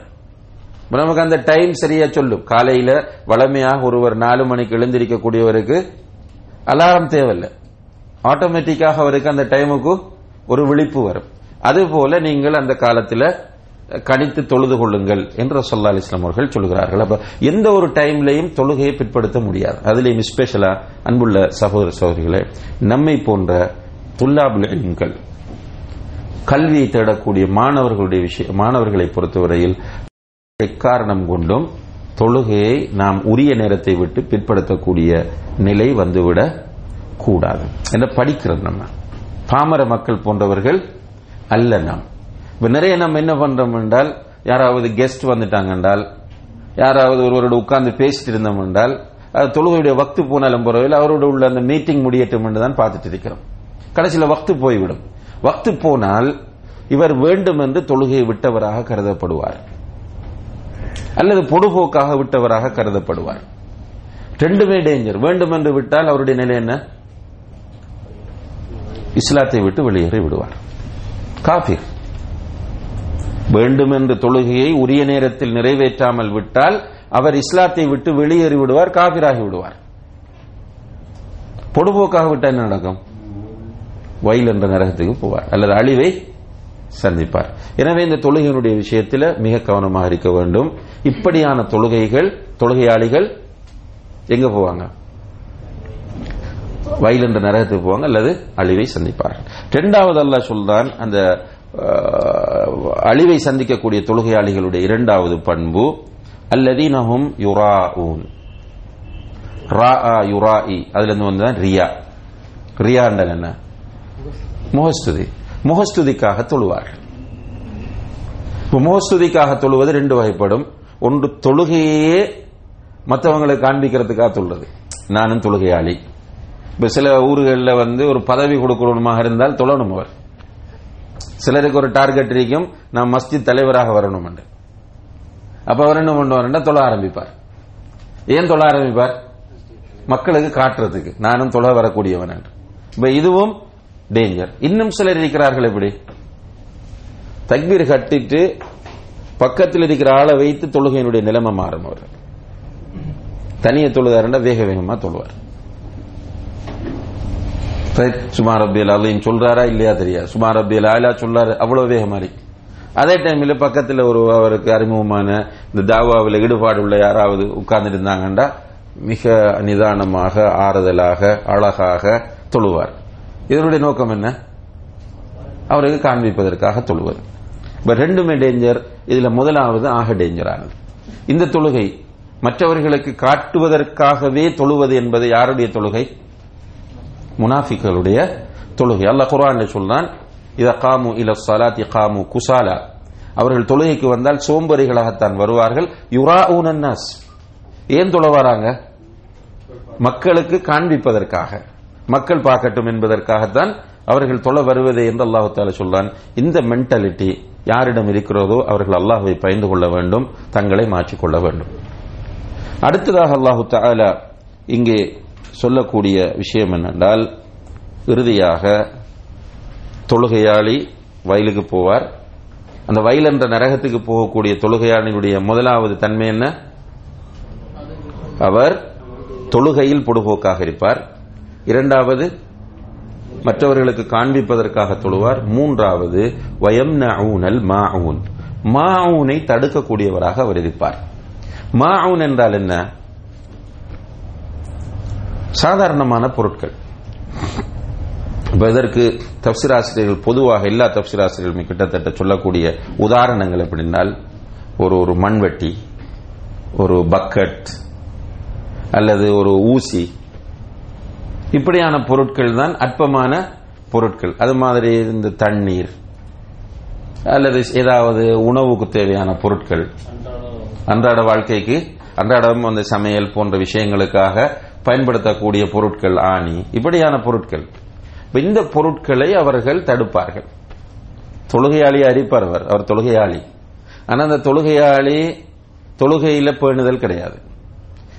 நமக்கு அந்த டைம் சரியா சொல்லும். காலையில வளமையாக ஒருவர் நாலு மணிக்கு எழுந்திருக்கக்கூடியவருக்கு அலாரம் தேவையில்லை. ஆட்டோமேட்டிக்காக அவருக்கு அந்த டைமுக்கு ஒரு விழிப்பு வரும். அதுபோல நீங்கள் அந்த காலத்தில் கணித்து தொழுது கொள்ளுங்கள் என்று சொல்லா இஸ்லாம் அவர்கள் சொல்கிறார்கள். அப்ப எந்த ஒரு டைம்லையும் தொழுகையை பிற்படுத்த முடியாது. அதுலேயும் ஸ்பெஷலா அன்புள்ள சகோதர சகோதரிகளே நம்மை போன்ற துல்லாபுல் கல்வியை தேடக்கூடிய மாணவர்களுடைய விஷயம் மாணவர்களை பொறுத்தவரையில் எக்காரணம் கொண்டும் தொழுகையை நாம் உரிய நேரத்தை விட்டு பிற்படுத்தக்கூடிய நிலை வந்துவிட கூடாது என்ன படிக்கிறது நம்ம. பாமர மக்கள் போன்றவர்கள் அல்ல நாம். இப்ப நிறைய நம்ம என்ன பண்றோம் என்றால் யாராவது கெஸ்ட் வந்துட்டாங்க என்றால் யாராவது ஒருவரோட உட்கார்ந்து பேசிட்டு இருந்தோம் என்றால் அது தொழுகையுடைய வக்து போனாலும் பரவாயில்லை அவரோட உள்ள அந்த மீட்டிங் முடியட்டும் என்று தான் பார்த்துட்டு இருக்கிறோம். கடைசியில் வக்து போய்விடும். வக்து போனால் இவர் வேண்டும் என்று தொழுகையை விட்டவராக கருதப்படுவார். அல்லது பொடுபோக்காக விட்டவராக கருதப்படுவார். ரெண்டுமே டேஞ்சர் வேண்டும் என்று விட்டால் அவருடைய நிலை என்ன? இஸ்லாத்தை விட்டு வெளியேறி விடுவார். காபிர் வேண்டும் என்ற தொழுகையை உரிய நேரத்தில் நிறைவேற்றாமல் விட்டால் அவர் இஸ்லாத்தை விட்டு வெளியேறி விடுவார் காபிராகி விடுவார். பொடுபோக்காக விட்டால் என்ன நடக்கும்? வயல் என்ற நரகத்துக்கு போவார் அல்லது அழிவை சந்திப்பார். எனவே இந்த தொழுகையினுடைய விஷயத்தில் மிக கவனமாக இருக்க வேண்டும். இப்படியான தொழுகைகள் தொழுகையாளிகள் எங்க போவாங்க? வயல் என்ற நரகத்துக்கு போவாங்க அல்லது அழிவை சந்திப்பார்கள் இரண்டாவது அல்ல சொல்தான் அந்த அழிவை சந்திக்கக்கூடிய தொழுகையாளிகளுடைய இரண்டாவது பண்பு அல்லதீனஹும் யுராஊன். ரா யுராஇ அதுல இருந்து வந்து ரியா. ரியா என்றால் என்ன? முகஸ்துதி. முகஸ்துதிக்காக தொழுவார்கள் முகஸ்துதிக்காக தொழுவது ரெண்டு வகைப்படும். ஒன்று தொழுகையே மற்றவங்களை காண்பிக்கிறதுக்காக தொழுது நானும் தொழுகையாளி. இப்ப சில ஊர்களில் வந்து ஒரு பதவி கொடுக்கணுமாக இருந்தால் தொழணும் அவர். சிலருக்கு ஒரு டார்கெட் இருக்கும் நான் மஸ்ஜித் தலைவராக வரணும் என்று அப்ப அவர் என்ன பண்ணுவார்னா தொழ ஆரம்பிப்பார். ஏன் தொழ ஆரம்பிப்பார்? மக்களுக்கு காட்டுறதுக்கு. நானும் தொழ வரக்கூடியவன் என்று. இப்ப இதுவும் டேஞ்சர் இன்னும் சிலர் இருக்கிறார்கள் எப்படி? தக்பீர் கட்டிட்டு பக்கத்தில் இருக்கிற ஆளை வைத்து தொழுகையினுடைய நிலைமை மாறும் அவர். தனியை தொழுதாருன்னா வேக வேகமா தொழுவார். சுமார் ரபியல் அலையும் சொல்றாரா இல்லையா தெரியாது. சுமார் ரபியல் ஆயிலா சொல்றாரு அவ்வளவு வேகமா இருக்கு அதே டைம்ல பக்கத்தில் ஒரு அவருக்கு அறிமுகமான இந்த தாவாவில் ஈடுபாடு உள்ள யாராவது உட்கார்ந்து இருந்தாங்கண்டா மிக நிதானமாக ஆறுதலாக அழகாக தொழுவார். இதனுடைய நோக்கம் என்ன? அவருக்கு காண்பிப்பதற்காக தொழுவது. இப்ப ரெண்டுமே டேஞ்சர் இதுல முதலாவது ஆக டேஞ்சரானது இந்த தொழுகை மற்றவர்களுக்கு காட்டுவதற்காகவே தொழுவது என்பது யாருடைய தொழுகை? முனாஃபிக்களுடைய தொழுகை. அல்ல குரான் சொல்றான் இத காமு இல சலாத்தி காமு குசாலா. அவர்கள் தொழுகைக்கு வந்தால் சோம்பரிகளாகத்தான் வருவார்கள். யுராஊன் அன்னாஸ் ஏன் தொழ வராங்க? மக்களுக்கு காண்பிப்பதற்காக மக்கள் பார்க்கட்டும் என்பதற்காகத்தான் அவர்கள் தொலை வருவதே என்று அல்லாஹு தால சொல்றான். இந்த மென்டாலிட்டி யாரிடம் இருக்கிறதோ அவர்கள் அல்லாஹுவை பயந்து கொள்ள வேண்டும் தங்களை மாற்றிக்கொள்ள வேண்டும். அடுத்ததாக அல்லாஹு தாலா இங்கே சொல்லக்கூடிய விஷயம் என்னென்றால் இறுதியாக தொழுகையாளி வயலுக்கு போவார். அந்த வயல் என்ற நரகத்துக்கு போகக்கூடிய தொழுகையாளினுடைய முதலாவது தன்மை என்ன? அவர் தொழுகையில் பொடுபோக்காக இருப்பார். இரண்டாவது மற்றவர்களுக்கு காண்பிப்பதற்காக தொழுவார். மூன்றாவது வயம் நவுனல் மாவுன் மாவுனை தடுக்கக்கூடியவராக அவர் இருப்பார். மாவுன் என்றால் என்ன? சாதாரணமான பொருட்கள். இப்ப இதற்கு தப்சிராசிரியர்கள் பொதுவாக எல்லா தப்சிராசிரியர்களுமே கிட்டத்தட்ட சொல்லக்கூடிய உதாரணங்கள் எப்படின்னால் ஒரு ஒரு மண்வெட்டி ஒரு பக்கெட் அல்லது ஒரு ஊசி இப்படியான பொருட்கள் தான் அற்பமான பொருட்கள். அது மாதிரி இந்த தண்ணீர் அல்லது ஏதாவது உணவுக்கு தேவையான பொருட்கள். அன்றாட வாழ்க்கைக்கு அன்றாடம் அந்த சமையல் போன்ற விஷயங்களுக்காக பயன்படுத்தக்கூடிய பொருட்கள் ஆணி இப்படியான பொருட்கள். இந்த பொருட்களை அவர்கள் தடுப்பார்கள். தொழுகையாளி அரிப்பார் அவர் அவர் தொழுகையாளி. ஆனால் அந்த தொழுகையாளி தொழுகையில் பேணுதல் கிடையாது.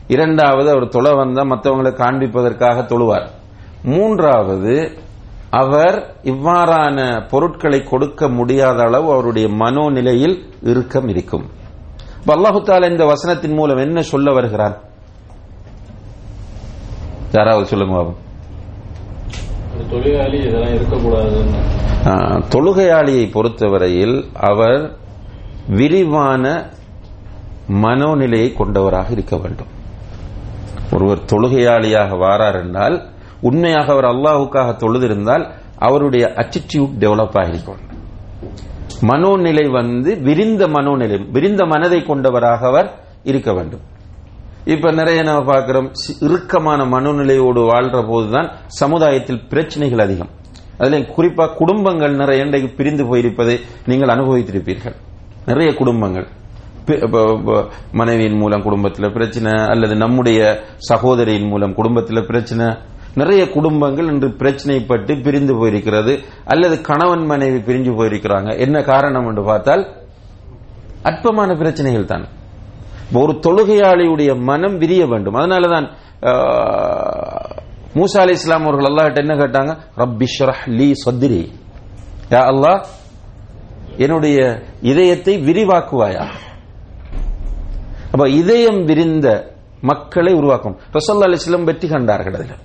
இரண்டாவது அவர் தொலை வந்தால் மற்றவங்களை காண்பிப்பதற்காக தொழுவார். மூன்றாவது அவர் இவ்வாறான பொருட்களை கொடுக்க முடியாத அளவு அவருடைய மனோநிலையில் இறுக்கம் இருக்கும். அல்லாஹு தாலா இந்த வசனத்தின் மூலம் என்ன சொல்ல வருகிறார்? யாராவது சொல்லுங்க பாபு. தொழிலாளி இதெல்லாம் இருக்கக்கூடாதுன்னு. தொழுகையாளியை பொறுத்தவரையில் அவர் விரிவான மனோநிலையை கொண்டவராக இருக்க வேண்டும். ஒருவர் தொழுகையாளியாக வாரார் என்றால் உண்மையாக அவர் அல்லாஹுக்காக தொழுதிருந்தால் அவருடைய அட்டிடியூட் டெவலப் ஆகிருக்கும். மனோநிலை வந்து விரிந்த மனோநிலை விரிந்த மனதை கொண்டவராக அவர் இருக்க வேண்டும். இப்ப நிறைய நம்ம பார்க்கிறோம் இறுக்கமான மனநிலையோடு வாழ்ற போதுதான் சமுதாயத்தில் பிரச்சனைகள் அதிகம். அதுல குறிப்பா குடும்பங்கள் நிறைய இன்றைக்கு பிரிந்து போயிருப்பதை நீங்கள் அனுபவித்திருப்பீர்கள். நிறைய குடும்பங்கள். மனைவியின் மூலம் குடும்பத்தில் பிரச்சனை அல்லது நம்முடைய சகோதரியின் மூலம் குடும்பத்தில் பிரச்சனை. நிறைய குடும்பங்கள் இன்று பிரச்சனைப்பட்டு பிரிந்து போயிருக்கிறது அல்லது கணவன் மனைவி பிரிஞ்சு போயிருக்கிறாங்க. என்ன காரணம் என்று பார்த்தால் அற்பமான பிரச்சனைகள் தான். ஒரு தொழுகையாளியுடைய மனம் விரிய வேண்டும். அதனாலதான் மூசா அலி இஸ்லாம் அவர்கள் அல்லாஹ்ட்ட என்ன கேட்டாங்க? ரப்பிஷ்ரஹ் லீ சத்ரி. யா அல்லாஹ் என்னுடைய இதயத்தை விரிவாக்குவாயா? அப்ப இதயம் விரிந்த மக்களை உருவாக்கும். ரசல்லா அலிஸ்லம் வெற்றி கண்டார்கள் அதில்.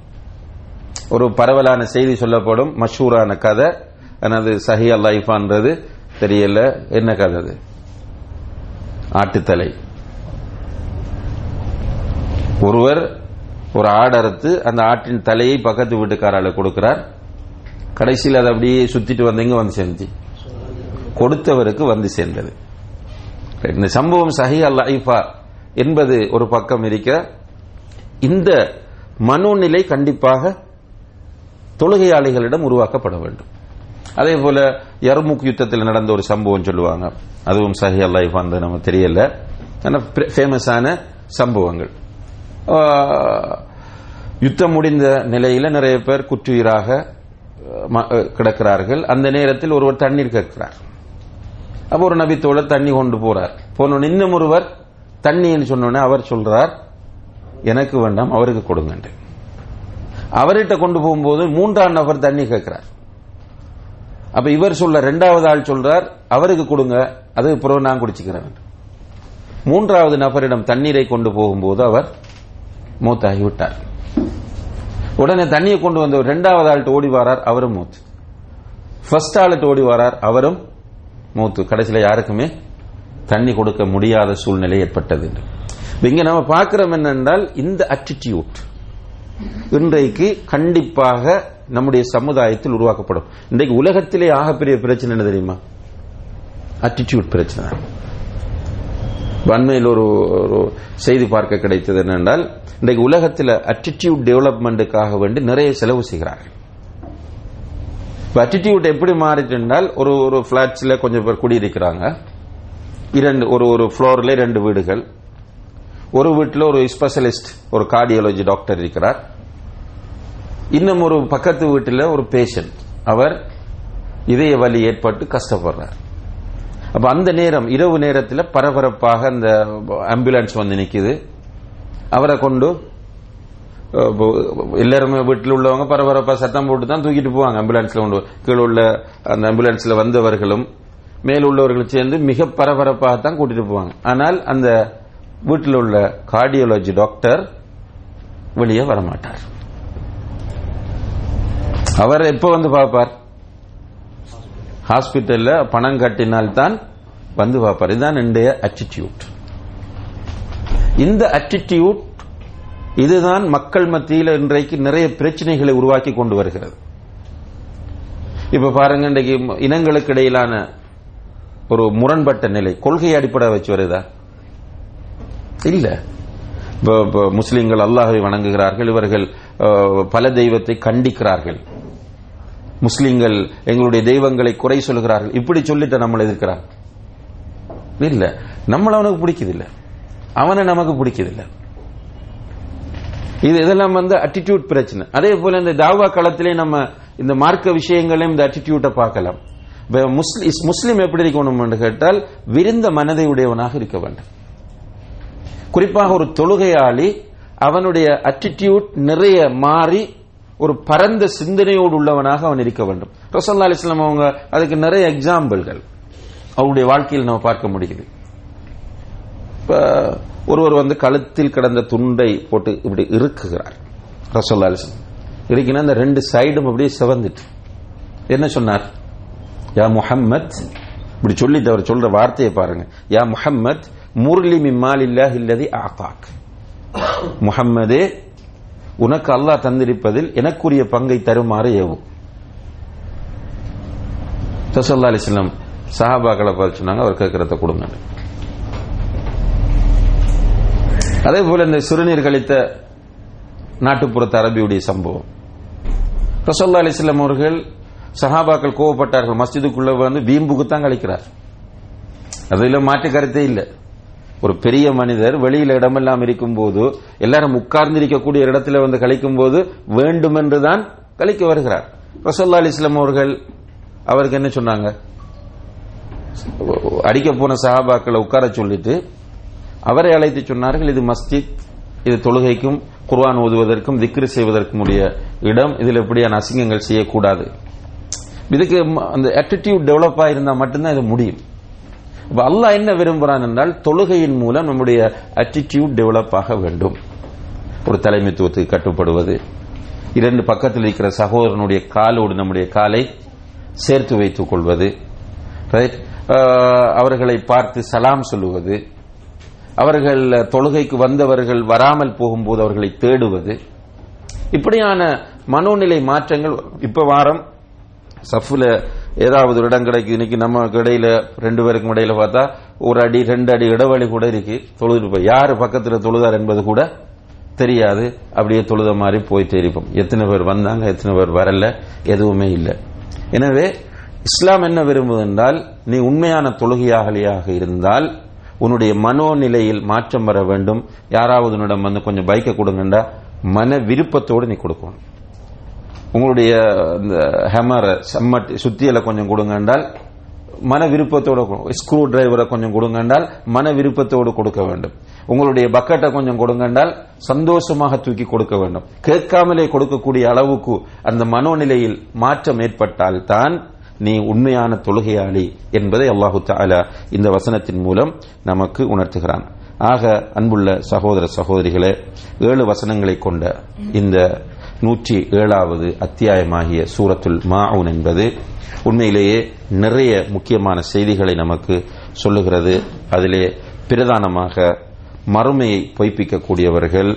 ஒரு பரவலான செய்தி சொல்லப்படும் மஷூரான கதை. எனது சஹி லைஃபான்றது. தெரியல என்ன கதை அது? ஆட்டுத்தலை. ஒருவர் ஒரு ஆடறுத்து அந்த ஆட்டின் தலையை பக்கத்து வீட்டுக்காரால கொடுக்கிறார். கடைசியில் அதை அப்படியே சுத்திட்டு வந்தீங்க வந்து சேர்ந்து கொடுத்தவருக்கு வந்து சேர்ந்தது. இந்த சம்பவம் சஹி அல் ஐஃபா என்பது ஒரு பக்கம் இருக்க இந்த மனோநிலை கண்டிப்பாக தொழுகையாளிகளிடம் உருவாக்கப்பட வேண்டும். அதே போல யர்முக் யுத்தத்தில் நடந்த ஒரு சம்பவம் சொல்லுவாங்க. அதுவும் சஹி அல் நமக்கு நம்ம தெரியல. ஃபேமஸான சம்பவங்கள். யுத்தம் முடிந்த நிலையில நிறைய பேர் குற்றுயிராக ம- கிடக்கிறார்கள். அந்த நேரத்தில் ஒருவர் தண்ணீர் கேட்கிறார். அப்ப ஒரு நபித்தோழர் தண்ணி கொண்டு போறார். போன இன்னும் ஒருவர் தண்ணின்னு சொன்னோன்னே அவர் சொல்றார் எனக்கு வேண்டாம் அவருக்கு கொடுங்க அவர்கிட்ட கொண்டு போகும்போது மூன்றாம் நபர் தண்ணி கேட்கிறார். அப்ப இவர் சொல்ல ரெண்டாவது ஆள் சொல்றார் அவருக்கு கொடுங்க அது பிறகு நான் குடிச்சுக்கிறேன் மூன்றாவது நபரிடம் தண்ணீரை கொண்டு போகும்போது அவர் மூத்தாகி விட்டார். உடனே தண்ணியை கொண்டு வந்த ரெண்டாவது ஆள்கிட்ட ஓடி வாரார் அவரும் மூத்து. ஃபர்ஸ்ட் ஆளுட்டு ஓடி வாரார் அவரும் மூத்து. கடைசியில் யாருக்குமே தண்ணி கொடுக்க முடியாத சூழ்நிலை ஏற்பட்டது என்று. இங்க நம்ம பார்க்கிறோம் என்னென்றால் இந்த அட்டிடியூட் இன்றைக்கு கண்டிப்பாக நம்முடைய சமுதாயத்தில் உருவாக்கப்படும். இன்றைக்கு உலகத்திலே ஆகப்பெரிய பிரச்சனை என்ன தெரியுமா? அட்டிடியூட் பிரச்சனை. அண்மையில் ஒரு ஒரு செய்தி பார்க்க கிடைத்தது என்னென்றால் இன்றைக்கு உலகத்தில் அட்டிடியூட் டெவலப்மெண்ட்டுக்காக வேண்டி நிறைய செலவு செய்கிறார்கள். இப்போ அட்டிடியூட் எப்படி மாறிட்டு என்றால் ஒரு ஒரு பிளாட்ஸ்ல கொஞ்சம் பேர் குடியிருக்கிறாங்க. இரண்டு ஒரு ஒரு ஃப்ளோரில் ரெண்டு வீடுகள். ஒரு வீட்டில் ஒரு ஸ்பெஷலிஸ்ட் ஒரு கார்டியாலஜி டாக்டர் இருக்கிறார். இன்னும் ஒரு பக்கத்து வீட்டில் ஒரு பேஷண்ட் அவர் இதய வலி ஏற்பட்டு கஷ்டப்படுறார். அப்ப அந்த நேரம் இரவு நேரத்தில் பரபரப்பாக அந்த ஆம்புலன்ஸ் வந்து நிக்குது. அவரை கொண்டு எல்லாருமே வீட்டில் உள்ளவங்க பரபரப்பா சத்தம் போட்டு தான் தூக்கிட்டு போவாங்க ஆம்புலன்ஸ்ல கொண்டு கீழே உள்ள அந்த ஆம்புலன்ஸ்ல வந்தவர்களும் மேல் உள்ளவர்கள் சேர்ந்து மிக பரபரப்பாக தான் கூட்டிட்டு போவாங்க. ஆனால் அந்த வீட்டில் உள்ள கார்டியாலஜி டாக்டர் வெளியே வரமாட்டார். அவர் எப்ப வந்து பார்ப்பார்? ஹாஸ்பிட்டல்ல பணம் கட்டினால்தான் வந்து பார்ப்பார். இதுதான் இன்றைய அட்டிடியூட் இந்த அட்டிடியூட் இதுதான் மக்கள் மத்தியில் இன்றைக்கு நிறைய பிரச்சனைகளை உருவாக்கி கொண்டு வருகிறது. இப்ப பாருங்க இன்றைக்கு இனங்களுக்கு இடையிலான ஒரு முரண்பட்ட நிலை. கொள்கை அடிப்படை வச்சு வருதா? இல்ல. இப்ப முஸ்லிம்கள் அல்லாஹை வணங்குகிறார்கள் இவர்கள் பல தெய்வத்தை கண்டிக்கிறார்கள். முஸ்லிம்கள் எங்களுடைய தெய்வங்களை குறை சொல்கிறார்கள். இப்படி சொல்லிட்டு நம்மளை எதிர்க்கிறாங்க இல்ல. நம்மள அவனுக்கு பிடிக்குது இல்ல அவனை நமக்கு பிடிக்குது இல்ல இது இதெல்லாம் வந்து அட்டிடியூட் பிரச்சனை. அதே போல இந்த தாவா களத்திலே நம்ம இந்த மார்க்க விஷயங்களையும் இந்த அட்டிடியூட்டை பார்க்கலாம். முஸ்லீம் முஸ்லிம் எப்படி இருக்கணும் என்று கேட்டால் விருந்த மனதை உடையவனாக இருக்க வேண்டும். குறிப்பாக ஒரு தொழுகையாளி அவனுடைய அட்டிடியூட் நிறைய மாறி ஒரு பரந்த சிந்தனையோடு உள்ளவனாக அவன் இருக்க வேண்டும். ரசல்லா அலிஸ்லாம் அவங்க அதுக்கு நிறைய எக்ஸாம்பிள்கள். அவருடைய வாழ்க்கையில் நம்ம பார்க்க முடியுது. இப்போ ஒருவர் வந்து கழுத்தில் கிடந்த துண்டை போட்டு இப்படி இருக்குகிறார் ரசல்லா அலிஸ்லாம் இருக்குன்னா அந்த ரெண்டு சைடும் அப்படியே சிவந்துட்டு. என்ன சொன்னார்? யா முஹம்மத் இப்படி சொல்லி அவர் சொல்ற வார்த்தையை பாருங்க. யா முஹம்மத் முரளி மிம்மால் இல்லாஹ் இல்லதி ஆகாக் முஹம்மதே உனக்கு அல்லாஹ் தந்திருப்பதில் எனக்குரிய பங்கை தருமாறு ஏவும் ரசல்லா அலிஸ்லாம் சஹாபாக்களை பார்த்து சொன்னாங்க அவர் கேட்கறத கொடுங்க. அதே போல இந்த சிறுநீர் கழித்த நாட்டுப்புறத்து அரபியுடைய சம்பவம். ரசல்லா அலிஸ்லாம் அவர்கள் சஹாபாக்கள் கோவப்பட்டார்கள். மஸ்ஜிதுக்குள்ள வந்து வீம்புக்குத்தான் கழிக்கிறார். அதில் மாற்று கருத்தே இல்லை. ஒரு பெரிய மனிதர் வெளியில இடமெல்லாம் இருக்கும் போது எல்லாரும் உட்கார்ந்து இருக்கக்கூடிய இடத்துல வந்து கழிக்கும் போது வேண்டுமென்றுதான் கழிக்க வருகிறார். ரசல்லா அலிஸ்லாம் அவர்கள் அவருக்கு என்ன சொன்னாங்க? அடிக்க போன சஹாபாக்களை உட்கார சொல்லிட்டு அவரை அழைத்து சொன்னார்கள் இது மஸ்ஜித் இது தொழுகைக்கும் குர்வான் ஓதுவதற்கும் திக்ரு செய்வதற்கும் உடைய இடம் இதில் எப்படியான அசிங்கங்கள் செய்யக்கூடாது. இதுக்கு அந்த ஆட்டிடியூட் டெவலப் ஆயிருந்தா மட்டும்தான் இது முடியும். இப்ப அல்லாஹ் என்ன விரும்புறான் என்றால் தொழுகையின் மூலம் நம்முடைய அட்டிடியூட் டெவலப் ஆக வேண்டும். ஒரு தலைமைத்துவத்துக்கு கட்டுப்படுவது. இரண்டு பக்கத்தில் இருக்கிற சகோதரனுடைய காலோடு நம்முடைய காலை சேர்த்து வைத்துக் கொள்வது. அவர்களை பார்த்து சலாம் சொல்லுவது. அவர்கள் தொழுகைக்கு வந்தவர்கள் வராமல் போகும்போது அவர்களை தேடுவது. இப்படியான மனோநிலை மாற்றங்கள் இப்ப வாரம் சஃபுல ஏதாவது ஒரு இடம் கிடைக்குது இன்னைக்கு நம்ம இடையில ரெண்டு பேருக்கும் இடையில பார்த்தா ஒரு அடி ரெண்டு அடி இடைவெளி கூட இருக்கு. தொழுது போய். யாரு பக்கத்தில் தொழுதார் என்பது கூட தெரியாது. அப்படியே தொழுத மாதிரி போயிட்டே இருப்போம் எத்தனை பேர் வந்தாங்க எத்தனை பேர் வரல எதுவுமே இல்லை. எனவே இஸ்லாம் என்ன விரும்புது என்றால் நீ உண்மையான தொழுகையாகலியாக இருந்தால் உன்னுடைய மனோநிலையில் மாற்றம் வர வேண்டும். யாராவது உன்னிடம் வந்து கொஞ்சம் பைக்கை கொடுங்கண்டா மன விருப்பத்தோடு நீ கொடுக்கணும். உங்களுடைய இந்த ஹேமரை சம்மட்டி சுத்தியலை கொஞ்சம் கொடுங்க என்றால் மன விருப்பத்தோட ஸ்க்ரூ டிரைவரை கொஞ்சம் கொடுங்க என்றால் மன விருப்பத்தோடு கொடுக்க வேண்டும். உங்களுடைய பக்கெட்டை கொஞ்சம் கொடுங்க என்றால் சந்தோஷமாக தூக்கி கொடுக்க வேண்டும். கேட்காமலே கொடுக்கக்கூடிய அளவுக்கு அந்த மனோநிலையில் மாற்றம் ஏற்பட்டால் தான் நீ உண்மையான தொழுகையாளி என்பதை அல்லாஹு தாலா இந்த வசனத்தின் மூலம் நமக்கு உணர்த்துகிறான். ஆக அன்புள்ள சகோதர சகோதரிகளே ஏழு வசனங்களை கொண்ட இந்த நூற்றி ஏழாவது அத்தியாயமாகிய சூரத்துல் மாவுன் என்பது உண்மையிலேயே நிறைய முக்கியமான செய்திகளை நமக்கு சொல்லுகிறது. அதிலே பிரதானமாக மறுமையை பொய்ப்பிக்கக்கூடியவர்கள்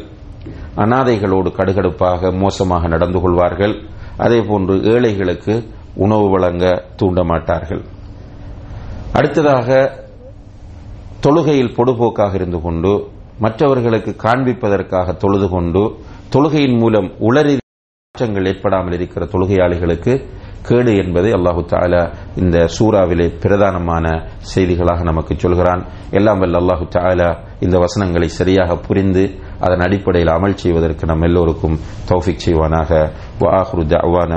அனாதைகளோடு கடுகடுப்பாக மோசமாக நடந்து கொள்வார்கள். அதே போன்று ஏழைகளுக்கு உணவு வழங்க தூண்ட மாட்டார்கள் அடுத்ததாக தொழுகையில் பொடுபோக்காக இருந்து கொண்டு மற்றவர்களுக்கு காண்பிப்பதற்காக தொழுது கொண்டு தொழுகையின் மூலம் உளறி மாற்றங்கள் ஏற்படாமல் இருக்கிற தொழுகையாளிகளுக்கு கேடு என்பதை அல்லாஹு தாலா இந்த சூறாவிலே பிரதானமான செய்திகளாக நமக்கு சொல்கிறான். எல்லாம் வல்ல அல்லாஹு தாலா இந்த வசனங்களை சரியாக புரிந்து அதன் அடிப்படையில் அமல் செய்வதற்கு நம் எல்லோருக்கும் தௌஃபிக் செய்வானாக. வாஹ்ரு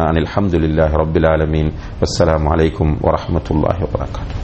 அனில் அஹமதுல்லாஹ் ரபில் ஆலமீன். அஸ்லாம் வலைக்கும் வரமத்துல்லாஹ் வரகாத்து